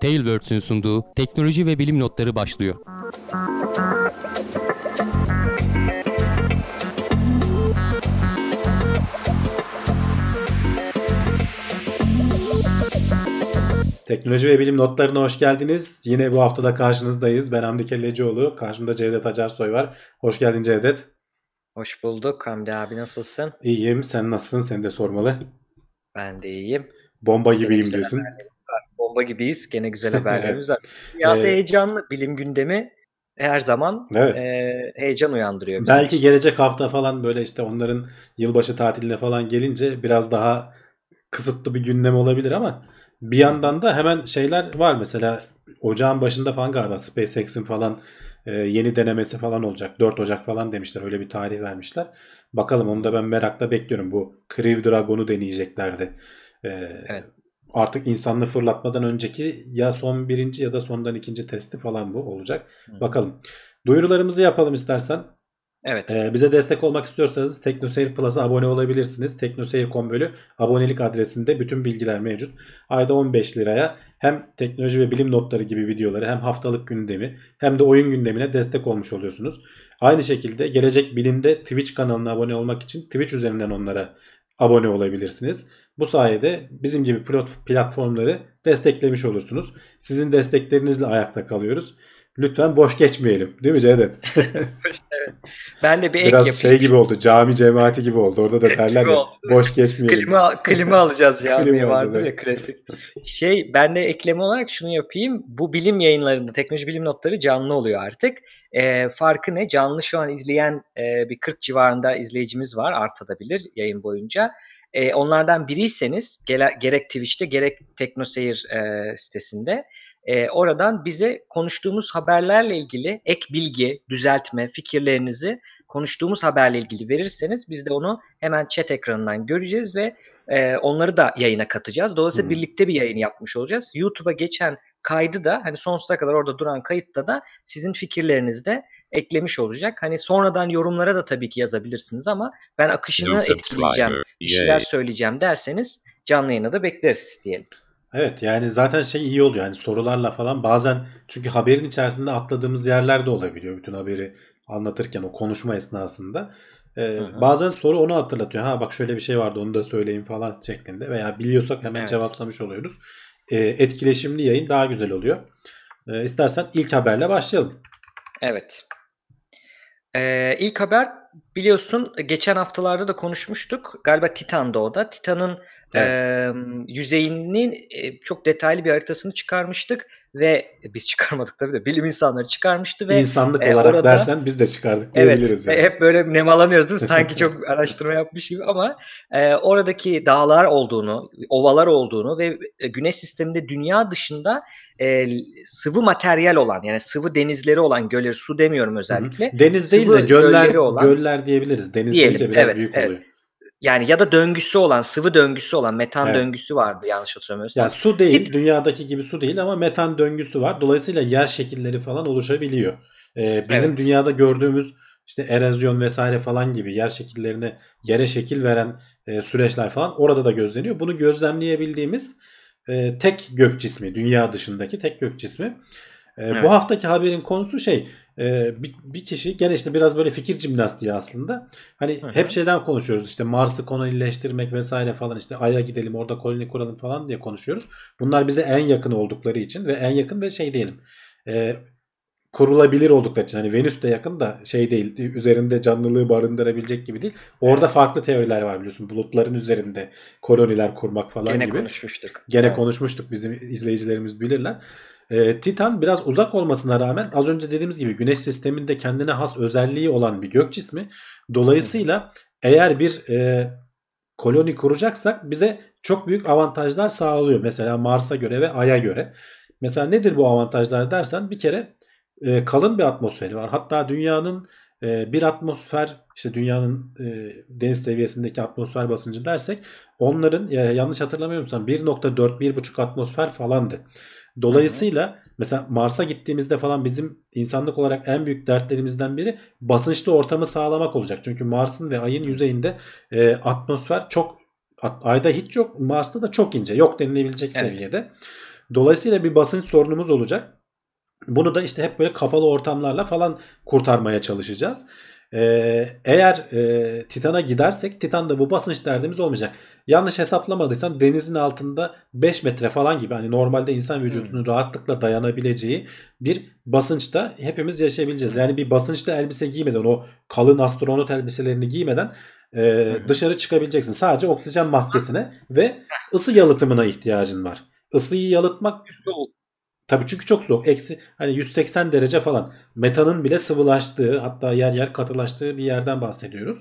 Tailwords'ün sunduğu teknoloji ve bilim notları başlıyor. Teknoloji ve bilim notlarına hoş geldiniz. Yine bu haftada karşınızdayız. Ben Hamdi Kellecioğlu. Karşımda Cevdet Acarsoy var. Hoş geldin Cevdet. Hoş bulduk Hamdi abi nasılsın? İyiyim. Sen nasılsın? Seni de sormalı. Ben de iyiyim. Bomba gibiyim diyorsun. haberlerimiz var. Bomba gibiyiz. Gene güzel haberlerimiz var. Evet. Dünyası heyecanlı. Bilim gündemi her zaman Evet. e, heyecan uyandırıyor. bizim Belki için. gelecek hafta falan böyle işte onların yılbaşı tatiline falan gelince biraz daha kısıtlı bir gündem olabilir ama bir yandan da hemen şeyler var. Mesela ocağın başında falan galiba SpaceX'in falan e, yeni denemesi falan olacak. 4 Ocak falan demişler. Öyle bir tarih vermişler. Bakalım onu da ben merakla bekliyorum. Bu Crew Dragon'u deneyeceklerdi. E, Evet. Artık insanlı fırlatmadan önceki ya son birinci ya da sondan ikinci testi falan bu olacak. Hı. Bakalım. Duyurularımızı yapalım istersen. Evet. Ee, bize destek olmak istiyorsanız TeknoSeyir Plus'a abone olabilirsiniz. TeknoSeyir.com bölü abonelik adresinde bütün bilgiler mevcut. Ayda 15 liraya hem teknoloji ve bilim notları gibi videoları hem haftalık gündemi hem de oyun gündemine destek olmuş oluyorsunuz. Aynı şekilde Gelecek Bilim'de Twitch kanalına abone olmak için Twitch üzerinden onlara abone olabilirsiniz. Bu sayede bizim gibi platformları desteklemiş olursunuz. Sizin desteklerinizle ayakta kalıyoruz. Lütfen boş geçmeyelim. Değil mi Cevdet? Ben de bir ek Biraz şey gibi oldu. Cami cemaati gibi oldu. Orada da derler ya. Boş geçmeyelim. Klima, klima alacağız Klima camiye alacağız, vardır ya evet. klasik. Şey ben de ekleme olarak şunu yapayım. Bu bilim yayınlarında teknoloji bilim notları canlı oluyor artık. Ee, farkı ne? Canlı şu an izleyen e, bir 40 civarında izleyicimiz var. Artabilir yayın boyunca. Ee, onlardan biriyseniz gele- gerek Twitch'te gerek Teknoseyir e, sitesinde e, oradan bize konuştuğumuz haberlerle ilgili ek bilgi, düzeltme, fikirlerinizi konuştuğumuz haberle ilgili verirseniz biz de onu hemen chat ekranından göreceğiz ve e, onları da yayına katacağız. Dolayısıyla Hı. birlikte bir yayın yapmış olacağız. YouTube'a geçen kaydı da hani sonsuza kadar orada duran kayıtta da sizin fikirlerinizi de eklemiş olacak. Hani sonradan yorumlara da tabii ki yazabilirsiniz ama ben akışını No etkileyeceğim, bir şeyler söyleyeceğim derseniz canlı yayına da bekleriz diyelim. Evet yani zaten şey iyi oluyor. Yani sorularla falan bazen çünkü haberin içerisinde atladığımız yerler de olabiliyor. Bütün haberi anlatırken o konuşma esnasında. Ee, hı. bazen soru onu hatırlatıyor. Ha bak şöyle bir şey vardı onu da söyleyeyim falan şeklinde. Veya biliyorsak hemen Evet. cevaplamış oluyoruz. Ee, etkileşimli yayın daha güzel oluyor. Ee, istersen ilk haberle başlayalım. Evet. Ee, ilk haber biliyorsun geçen haftalarda da konuşmuştuk. Galiba Titan'da o da. Titan'ın Evet. e, yüzeyinin e, çok detaylı bir haritasını çıkarmıştık ve biz çıkarmadık tabii de bilim insanları çıkarmıştı ve İnsanlık e, olarak orada- dersen biz de çıkardık Evet, diyebiliriz. ve yani. hep böyle nemalanıyoruz değil mi? Sanki çok araştırma yapmış gibi ama e, oradaki dağlar olduğunu, ovalar olduğunu ve e, güneş sisteminde dünya dışında e, sıvı materyal olan yani sıvı denizleri olan gölleri su demiyorum özellikle. Deniz değil de göller olan- göller diyebiliriz. Deniz Diyelim, deyince biraz evet, büyük evet. oluyor. Yani ya da döngüsü olan, sıvı döngüsü olan, metan Evet. döngüsü vardı yanlış hatırlamıyorsam. Yani su değil, Tit- dünyadaki gibi su değil ama metan döngüsü var. Dolayısıyla yer şekilleri falan oluşabiliyor. Ee, bizim Evet. dünyada gördüğümüz işte erozyon vesaire falan gibi yer şekillerine yere şekil veren e, süreçler falan orada da gözleniyor. Bunu gözlemleyebildiğimiz e, tek gök cismi, dünya dışındaki tek gök cismi. E, Evet. Bu haftaki haberin konusu şey, e, bir, bir kişi gene işte biraz böyle fikir jimnastiği aslında. Hani Hı hı. hep şeyden konuşuyoruz işte Mars'ı kolonileştirmek vesaire falan işte Ay'a gidelim orada koloni kuralım falan diye konuşuyoruz. Bunlar bize en yakın oldukları için ve en yakın ve şey diyelim e, kurulabilir oldukları için hani Venüs de yakın da şey değil üzerinde canlılığı barındırabilecek gibi değil. Orada Evet. farklı teoriler var biliyorsun bulutların üzerinde koloniler kurmak falan Gene gibi. konuşmuştuk. Gene Evet. konuşmuştuk bizim izleyicilerimiz bilirler. Ee, Titan biraz uzak olmasına rağmen az önce dediğimiz gibi Güneş sisteminde kendine has özelliği olan bir gök cismi. Dolayısıyla eğer bir e, koloni kuracaksak bize çok büyük avantajlar sağlıyor. Mesela Mars'a göre ve Ay'a göre. Mesela nedir bu avantajlar dersen bir kere e, kalın bir atmosferi var. Hatta dünyanın e, bir atmosfer işte dünyanın e, deniz seviyesindeki atmosfer basıncı dersek onların e, yanlış hatırlamıyorsam 1.4-1.5 atmosfer falandı. Dolayısıyla mesela Mars'a gittiğimizde falan bizim insanlık olarak en büyük dertlerimizden biri basınçlı ortamı sağlamak olacak. Çünkü Mars'ın ve Ay'ın yüzeyinde e, atmosfer çok at- Ay'da hiç yok, Mars'ta da çok ince. Yok denilebilecek Evet. seviyede. Dolayısıyla bir basınç sorunumuz olacak. Bunu da işte hep böyle kapalı ortamlarla falan kurtarmaya çalışacağız. Ee, eğer e, Titan'a gidersek Titan'da bu basınç derdimiz olmayacak. Yanlış hesaplamadıysam denizin altında 5 metre falan gibi hani normalde insan vücudunun rahatlıkla dayanabileceği bir basınçta hepimiz yaşayabileceğiz. Yani bir basınçlı elbise giymeden o kalın astronot elbiselerini giymeden e, dışarı çıkabileceksin. Sadece oksijen maskesine ve ısı yalıtımına ihtiyacın var. Isıyı yalıtmak Tabii çünkü çok soğuk. Eksi hani 180 derece falan. Metanın bile sıvılaştığı hatta yer yer katılaştığı bir yerden bahsediyoruz.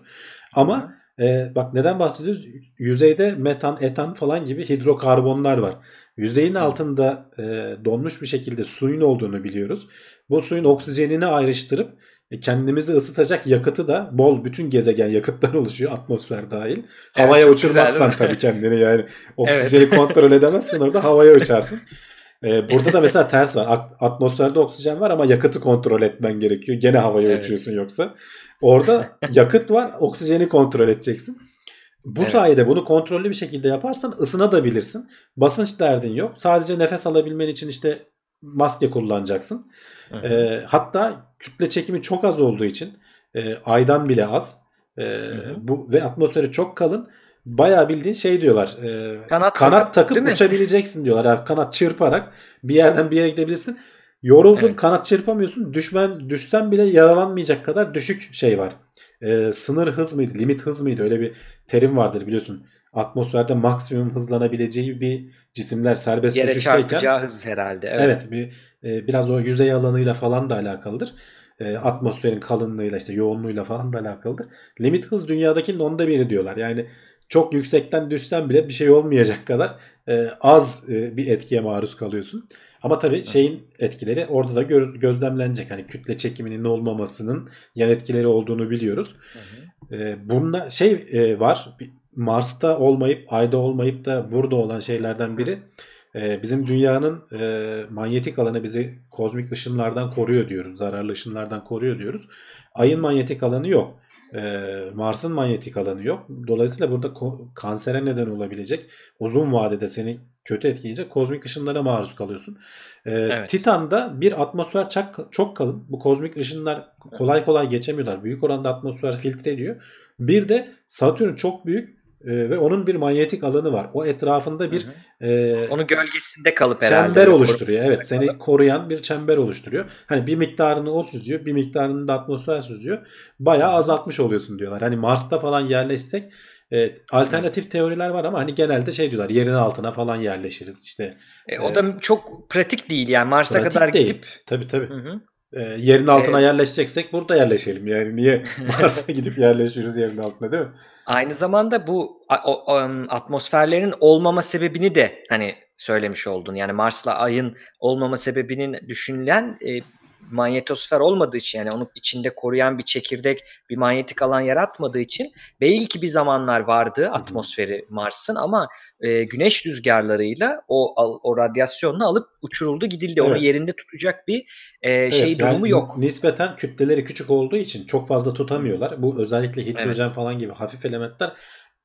Ama e, bak neden bahsediyoruz? Yüzeyde metan, etan falan gibi hidrokarbonlar var. Yüzeyin altında e, donmuş bir şekilde suyun olduğunu biliyoruz. Bu suyun oksijenini ayrıştırıp e, kendimizi ısıtacak yakıtı da bol bütün gezegen yakıttan oluşuyor atmosfer dahil. Havaya çok uçurmazsan güzel, tabii kendini yani oksijeni kontrol edemezsin orada havaya uçarsın. Ee, burada da mesela ters var. At- Atmosferde oksijen var ama yakıtı kontrol etmen gerekiyor. Gene havaya Evet. uçuyorsun yoksa. Orada yakıt var, oksijeni kontrol edeceksin. Bu Evet. sayede bunu kontrollü bir şekilde yaparsan ısınabilirsin. Basınç derdin yok. Sadece nefes alabilmen için işte maske kullanacaksın. Hı. Ee, hatta kütle çekimi çok az olduğu için e, aydan bile az. E, bu ve atmosferi çok kalın. Bayağı bildiğin şey diyorlar. e, Kanat kanat takıp, mi? uçabileceksin diyorlar. Yani kanat çırparak bir yerden bir yere gidebilirsin. Yoruldun Evet. kanat çırpamıyorsun. Düşmen düşsen bile yaralanmayacak kadar düşük şey var. E, sınır hız mıydı? Limit hız mıydı? Öyle bir terim vardır biliyorsun. Atmosferde maksimum hızlanabileceği bir cisimler serbest Yere düşüşteyken çarpacağı hız herhalde. Evet. Evet, bir e, biraz o yüzey alanıyla falan da alakalıdır. E, atmosferin kalınlığıyla işte yoğunluğuyla falan da alakalıdır. Limit hız dünyadakinin onda biri diyorlar. Yani çok yüksekten düşsen bile bir şey olmayacak kadar e, az e, bir etkiye maruz kalıyorsun. Ama tabii şeyin etkileri orada da gö- gözlemlenecek. Hani kütle çekiminin olmamasının yan etkileri olduğunu biliyoruz. E, bunda şey e, var. Mars'ta olmayıp Ay'da olmayıp da burada olan şeylerden biri e, bizim dünyanın e, manyetik alanı bizi kozmik ışınlardan koruyor diyoruz. Zararlı ışınlardan koruyor diyoruz. Ayın manyetik alanı yok. E, Mars'ın manyetik alanı yok. Dolayısıyla burada kansere neden olabilecek uzun vadede seni kötü etkileyecek kozmik ışınlara maruz kalıyorsun. E, Evet. Titan'da bir atmosfer çok, çok kalın. Bu kozmik ışınlar kolay kolay geçemiyorlar. Büyük oranda atmosfer filtre ediyor. Bir de Satürn çok büyük e, ve onun bir manyetik alanı var. O etrafında bir Hı hı. e, Onu gölgesinde kalıp herhalde. çember oluşturuyor. Evet seni koruyan bir çember oluşturuyor. Hani bir miktarını o süzüyor, bir miktarını da atmosfer süzüyor. Bayağı azaltmış oluyorsun diyorlar. Hani Mars'ta falan yerleşsek e, alternatif teoriler var ama hani genelde şey diyorlar yerin altına falan yerleşiriz. İşte E, o da çok pratik değil yani Mars'a kadar değil. gidip Tabii tabii. Hı hı. E, yerin altına Evet. yerleşeceksek burada yerleşelim. Yani niye Mars'a gidip yerleşiyoruz yerin altına değil mi? Aynı zamanda bu a- o- atmosferlerin olmama sebebini de hani söylemiş oldun. Yani Mars'la Ay'ın olmama sebebinin düşünülen e, manyetosfer olmadığı için yani onu içinde koruyan bir çekirdek bir manyetik alan yaratmadığı için belki bir zamanlar vardı atmosferi Mars'ın ama e, güneş rüzgarlarıyla o al- o radyasyonunu alıp uçuruldu gidildi. Onu Evet. yerinde tutacak bir e, Evet, şey yani durumu yok. Nispeten kütleleri küçük olduğu için çok fazla tutamıyorlar. Bu özellikle hidrojen falan gibi hafif elementler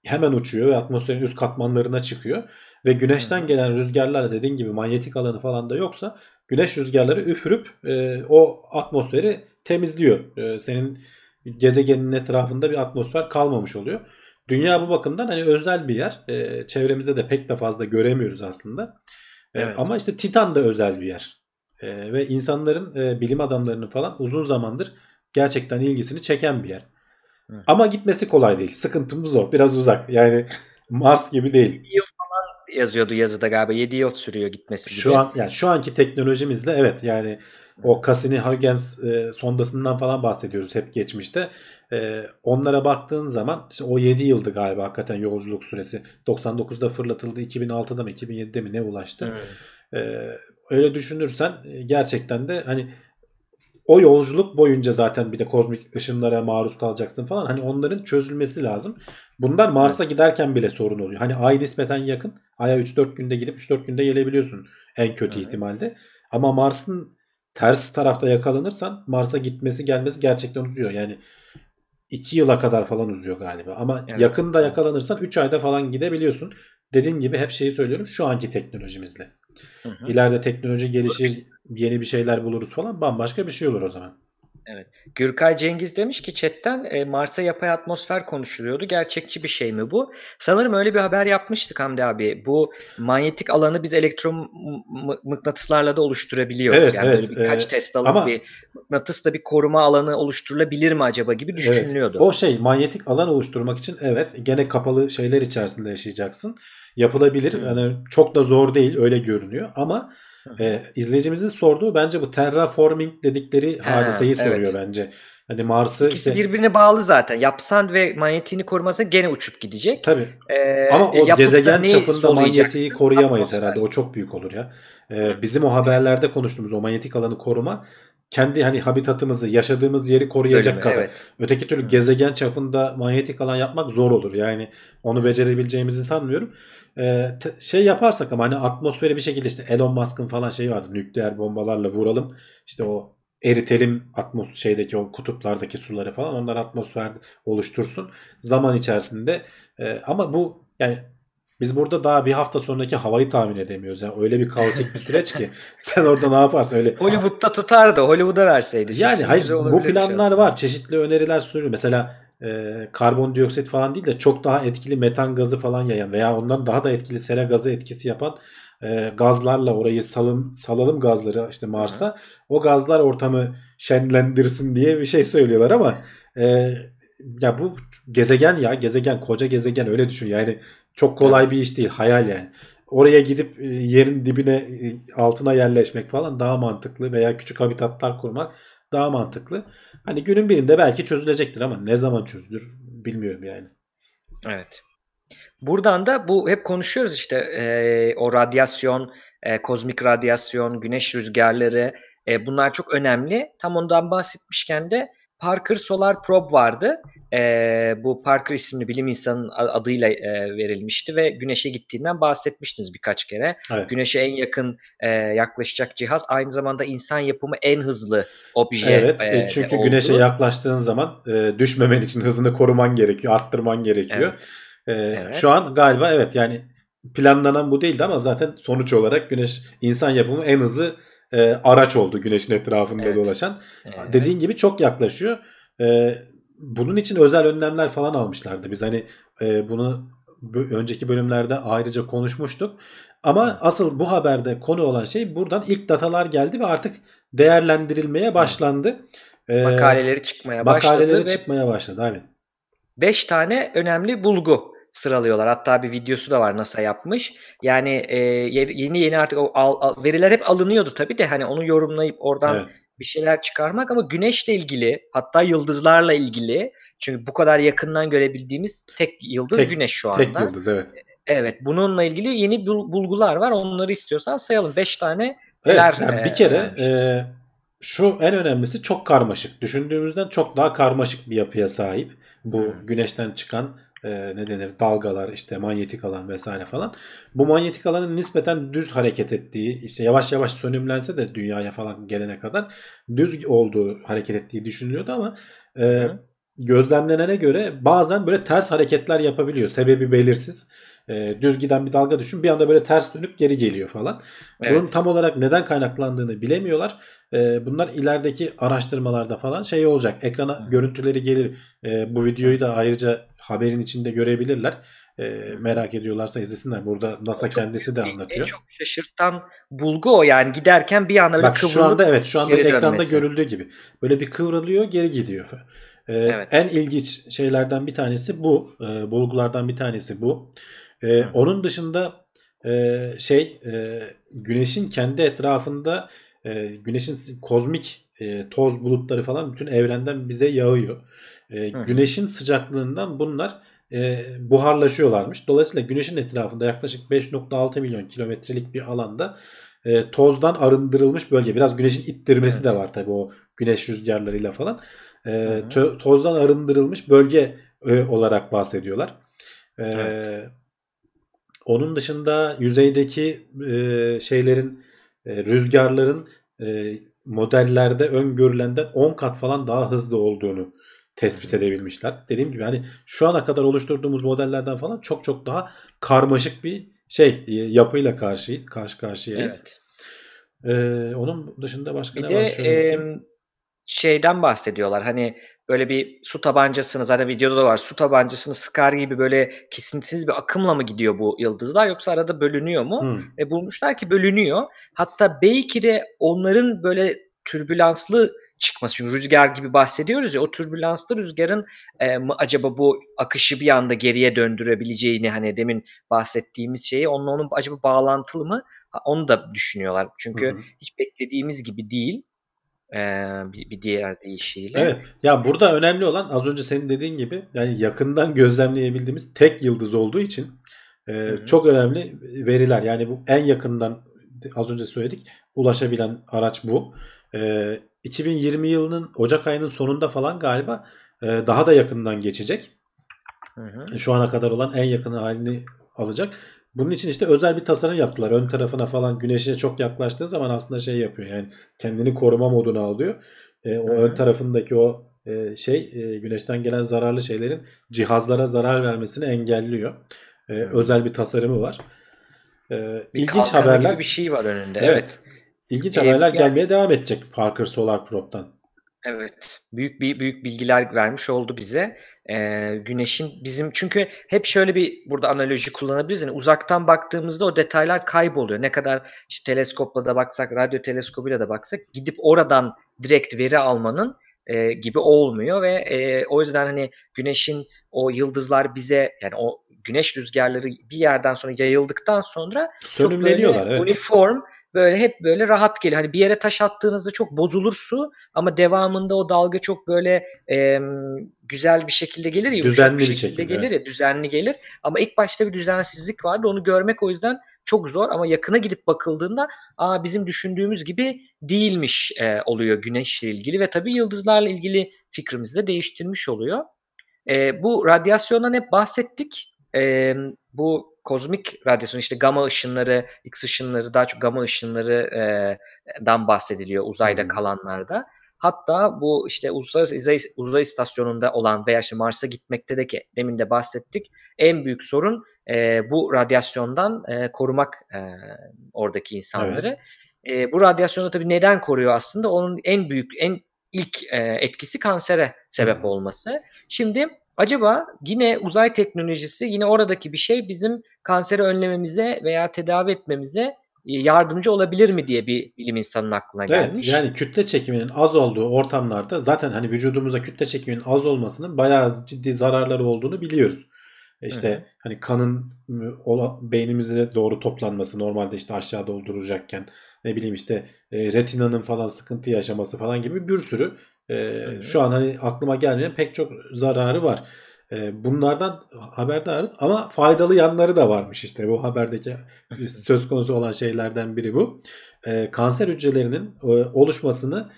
hemen uçuyor ve atmosferin üst katmanlarına çıkıyor. Ve güneşten gelen rüzgarlar dediğin gibi manyetik alanı falan da yoksa güneş rüzgarları üfürüp e, o atmosferi temizliyor. E, senin gezegenin etrafında bir atmosfer kalmamış oluyor. Dünya bu bakımdan hani özel bir yer. E, çevremizde de pek de fazla göremiyoruz aslında. E, Evet. Ama işte Titan da özel bir yer. E, ve insanların e, bilim adamlarının falan uzun zamandır gerçekten ilgisini çeken bir yer. Hı. Ama gitmesi kolay değil. Sıkıntımız o. Biraz uzak. Yani Mars gibi değil. Yazıyordu yazıda galiba 7 yıl sürüyor gitmesi gibi. Şu an yani şu anki teknolojimizle evet yani o Cassini-Huygens e, sondasından falan bahsediyoruz hep geçmişte. E, onlara baktığın zaman işte o 7 yıldı galiba hakikaten yolculuk süresi. 99'da fırlatıldı, 2006'da mı 2007'de mi ne ulaştı. Hı. E, öyle düşünürsen e, gerçekten de hani o yolculuk boyunca zaten bir de kozmik ışınlara maruz kalacaksın falan. Hani onların çözülmesi lazım. Bunlar Mars'a giderken bile sorun oluyor. Hani Ay nispeten yakın. Ay'a 3-4 günde gidip 3-4 günde gelebiliyorsun en kötü Evet. ihtimalde. Ama Mars'ın ters tarafta yakalanırsan Mars'a gitmesi gelmesi gerçekten uzuyor. Yani 2 yıla kadar falan uzuyor galiba. Ama Evet. yakında yakalanırsan 3 ayda falan gidebiliyorsun. Dediğim gibi hep şeyi söylüyorum şu anki teknolojimizle. Hı hı. İleride teknoloji gelişir, yeni bir şeyler buluruz falan bambaşka bir şey olur o zaman. Gürkay Cengiz demiş ki chatten e, Mars'a yapay atmosfer konuşuluyordu. Gerçekçi bir şey mi bu? Sanırım öyle bir haber yapmıştık Hamdi abi. Bu manyetik alanı biz elektromıknatıslarla da oluşturabiliyoruz. Evet, yani evet. böyle birkaç Ee, test alıp ama- bir mıknatısla bir koruma alanı oluşturulabilir mi acaba gibi düşünülüyordu. Evet. O şey manyetik alan oluşturmak için evet gene kapalı şeyler içerisinde yaşayacaksın. Yapılabilir. Hı. Yani çok da zor değil öyle görünüyor ama. E, izleyicimizin sorduğu bence bu terraforming dedikleri Ha, hadiseyi evet. soruyor bence. Hani Mars'ı İkisi işte birbirine bağlı zaten. Yapsan ve manyetiğini korumasa gene uçup gidecek. tabii Ee, ama o gezegen çapında manyetiği koruyamayız Atmosfer. herhalde. O çok büyük olur ya. E, bizim o haberlerde konuştuğumuz o manyetik alanı koruma kendi hani habitatımızı, yaşadığımız yeri koruyacak Bölümü, kadar. Evet. Öteki türlü gezegen çapında manyetik alan yapmak zor olur. Yani onu becerebileceğimizi sanmıyorum. Ee, şey yaparsak ama hani atmosferi bir şekilde işte Elon Musk'ın falan şeyi vardı. Nükleer bombalarla vuralım. İşte o eritelim atmos şeydeki o kutuplardaki suları falan onlar atmosfer oluştursun. Zaman içerisinde e, ama bu yani biz burada daha bir hafta sonraki havayı tahmin edemiyoruz. Yani öyle bir kaotik bir süreç ki sen orada ne yaparsın öyle Hollywood'da tutardı. Hollywood'a verseydi. yani hayır bu olabilirmiş planlar aslında. var. Çeşitli öneriler sunuluyor. Mesela e, karbondioksit falan değil de çok daha etkili metan gazı falan yayan veya ondan daha da etkili sera gazı etkisi yapan e, gazlarla orayı salın, salalım gazları işte Mars'a. O gazlar ortamı şenlendirsin diye bir şey söylüyorlar ama e, ya bu gezegen ya gezegen koca gezegen öyle düşün. Yani çok kolay bir iş değil. Hayal yani. Oraya gidip e, yerin dibine e, altına yerleşmek falan daha mantıklı veya küçük habitatlar kurmak daha mantıklı. Hani günün birinde belki çözülecektir ama ne zaman çözülür bilmiyorum yani. Evet. Buradan da bu hep konuşuyoruz işte e, o radyasyon, e, kozmik radyasyon, güneş rüzgarları e, bunlar çok önemli. Tam ondan bahsetmişken de Parker Solar Probe vardı. E, bu Parker isimli bilim insanının adıyla e, verilmişti ve güneşe gittiğinden bahsetmiştiniz birkaç kere. Evet. Güneşe en yakın e, yaklaşacak cihaz aynı zamanda insan yapımı en hızlı obje Evet. e, e, çünkü oldu. güneşe yaklaştığın zaman e, düşmemen için hızını koruman gerekiyor, arttırman gerekiyor. E, Evet. Şu an galiba evet yani planlanan bu değildi ama zaten sonuç olarak güneş insan yapımı en hızlı e, araç oldu güneşin etrafında Evet. dolaşan. Evet. Dediğin gibi çok yaklaşıyor. Ee, bunun için özel önlemler falan almışlardı. Biz hani e, bunu önceki bölümlerde ayrıca konuşmuştuk. Ama asıl bu haberde konu olan şey buradan ilk datalar geldi ve artık değerlendirilmeye başlandı. Ee, makaleleri çıkmaya başladı makaleleri ve çıkmaya başladı. Aynen. 5 tane önemli bulgu sıralıyorlar. Hatta bir videosu da var NASA yapmış. Yani e, ye- yeni yeni artık o al- al- veriler hep alınıyordu tabii de hani onu yorumlayıp oradan Evet. Bir şeyler çıkarmak ama güneşle ilgili hatta yıldızlarla ilgili çünkü bu kadar yakından görebildiğimiz tek yıldız Tek- güneş şu anda. Tek yıldız evet. Evet bununla ilgili yeni bul- bulgular var. Onları istiyorsan sayalım. 5 tane Evet, yani e, bir kere öğrenmişiz? e, şu en önemlisi çok karmaşık. Düşündüğümüzden çok daha karmaşık bir yapıya sahip. Bu Hmm. güneşten çıkan e, ne denir dalgalar işte manyetik alan vesaire falan. Bu manyetik alanın nispeten düz hareket ettiği işte yavaş yavaş sönümlense de dünyaya falan gelene kadar düz olduğu hareket ettiği düşünülüyordu ama e, Hı. gözlemlenene göre bazen böyle ters hareketler yapabiliyor. Sebebi belirsiz. E, düz giden bir dalga düşün bir anda böyle ters dönüp geri geliyor falan. Evet. Bunun tam olarak neden kaynaklandığını bilemiyorlar. Ee, bunlar ilerideki araştırmalarda falan şey olacak. Ekrana Hı. görüntüleri gelir. Ee, bu videoyu da ayrıca haberin içinde görebilirler. Ee, merak ediyorlarsa izlesinler. Burada NASA Çok kendisi de anlatıyor. En çok şaşırtan bulgu o yani giderken bir anda böyle Bak şu kıvrılıp anda evet şu anda ekranda dönmesi. görüldüğü gibi. Böyle bir kıvrılıyor geri gidiyor. Ee, Evet. En ilginç şeylerden bir tanesi bu. Ee, bulgulardan bir tanesi bu. Hı. onun dışında e, şey e, güneşin kendi etrafında e, güneşin kozmik e, toz bulutları falan bütün evrenden bize yağıyor. E, güneşin sıcaklığından bunlar e, buharlaşıyorlarmış. Dolayısıyla güneşin etrafında yaklaşık 5.6 milyon kilometrelik bir alanda e, tozdan arındırılmış bölge. Biraz güneşin ittirmesi Evet. de var tabii o güneş rüzgarlarıyla falan. E, tö- tozdan arındırılmış bölge e, olarak bahsediyorlar. E, Evet. Onun dışında yüzeydeki e, şeylerin e, rüzgarların e, modellerde öngörülenden 10 kat falan daha hızlı olduğunu tespit edebilmişler. Dediğim gibi hani şu ana kadar oluşturduğumuz modellerden falan çok çok daha karmaşık bir şey e, yapıyla karşı karşı karşıyayız. Evet. Ee, onun dışında başka Bir ne var? de Şöyle bakayım. em, şeyden bahsediyorlar. Hani böyle bir su tabancasını zaten videoda da var. Su tabancasını sıkar gibi böyle kesintisiz bir akımla mı gidiyor bu yıldızlar yoksa arada bölünüyor mu? Hmm. E, bulmuşlar ki bölünüyor. Hatta belki de onların böyle türbülanslı çıkması. Çünkü rüzgar gibi bahsediyoruz ya o türbülanslı rüzgarın e, mı acaba bu akışı bir anda geriye döndürebileceğini hani demin bahsettiğimiz şeyi onunla onun acaba bağlantılı mı? Ha, Onu da düşünüyorlar. Çünkü Hı hı. hiç beklediğimiz gibi değil. e, bir, bir diğer deyişiyle. Evet. Ya burada önemli olan az önce senin dediğin gibi yani yakından gözlemleyebildiğimiz tek yıldız olduğu için e, çok önemli veriler. Yani bu en yakından az önce söyledik ulaşabilen araç bu. E, 2020 yılının Ocak ayının sonunda falan galiba e, daha da yakından geçecek. Hı hı. Şu ana kadar olan en yakın halini alacak. Bunun için işte özel bir tasarım yaptılar. Ön tarafına falan güneşe çok yaklaştığı zaman aslında şey yapıyor. Yani kendini koruma moduna alıyor. E, o Hı hı. ön tarafındaki o e, şey e, güneşten gelen zararlı şeylerin cihazlara zarar vermesini engelliyor. E, özel bir tasarımı var. E, Bir ilginç haberler. bir şey var önünde. Evet. Evet. İlginç E, haberler yani- gelmeye devam edecek Parker Solar Probe'dan. Evet. Büyük bir büyük bilgiler vermiş oldu bize. Ee, güneşin bizim çünkü hep şöyle bir burada analoji kullanabiliriz. Yani uzaktan baktığımızda o detaylar kayboluyor. Ne kadar işte teleskopla da baksak, radyo teleskobuyla da baksak gidip oradan direkt veri almanın e, gibi olmuyor ve e, o yüzden hani güneşin o yıldızlar bize yani o güneş rüzgarları bir yerden sonra yayıldıktan sonra Sönümleniyorlar. Evet. uniform böyle hep böyle rahat geliyor. Hani bir yere taş attığınızda çok bozulur su ama devamında o dalga çok böyle e, güzel bir şekilde gelir ya, Düzenli bir şekilde şekilde, gelir ya, düzenli gelir. Ama ilk başta bir düzensizlik vardı. Onu görmek o yüzden çok zor ama yakına gidip bakıldığında aa bizim düşündüğümüz gibi değilmiş e, oluyor güneşle ilgili ve tabii yıldızlarla ilgili fikrimizi de değiştirmiş oluyor. E, bu radyasyondan hep bahsettik. E, bu kozmik radyasyon işte gama ışınları, X ışınları daha çok gama ışınları e, bahsediliyor uzayda hı. kalanlarda. Hatta bu işte uluslararası uzay, uzay istasyonunda olan veya işte Mars'a gitmekte de ki demin de bahsettik. En büyük sorun e, bu radyasyondan e, korumak e, oradaki insanları. E, bu radyasyonu tabii neden koruyor aslında? Onun en büyük, en ilk e, etkisi kansere sebep Hı. olması. Şimdi acaba yine uzay teknolojisi yine oradaki bir şey bizim kanseri önlememize veya tedavi etmemize e, yardımcı olabilir mi diye bir bilim insanının aklına Evet gelmiş. yani kütle çekiminin az olduğu ortamlarda zaten hani vücudumuzda kütle çekiminin az olmasının bayağı ciddi zararları olduğunu biliyoruz. E İşte Hı hani kanın ıı, beynimize doğru toplanması normalde işte aşağı dolduracakken ne bileyim işte e, retinanın falan sıkıntı yaşaması falan gibi bir sürü e, hı. şu an hani aklıma gelmeyen pek çok zararı var. E, bunlardan haberdarız ama faydalı yanları da varmış işte bu haberdeki söz konusu olan şeylerden biri bu. E, kanser hücrelerinin e, oluşmasını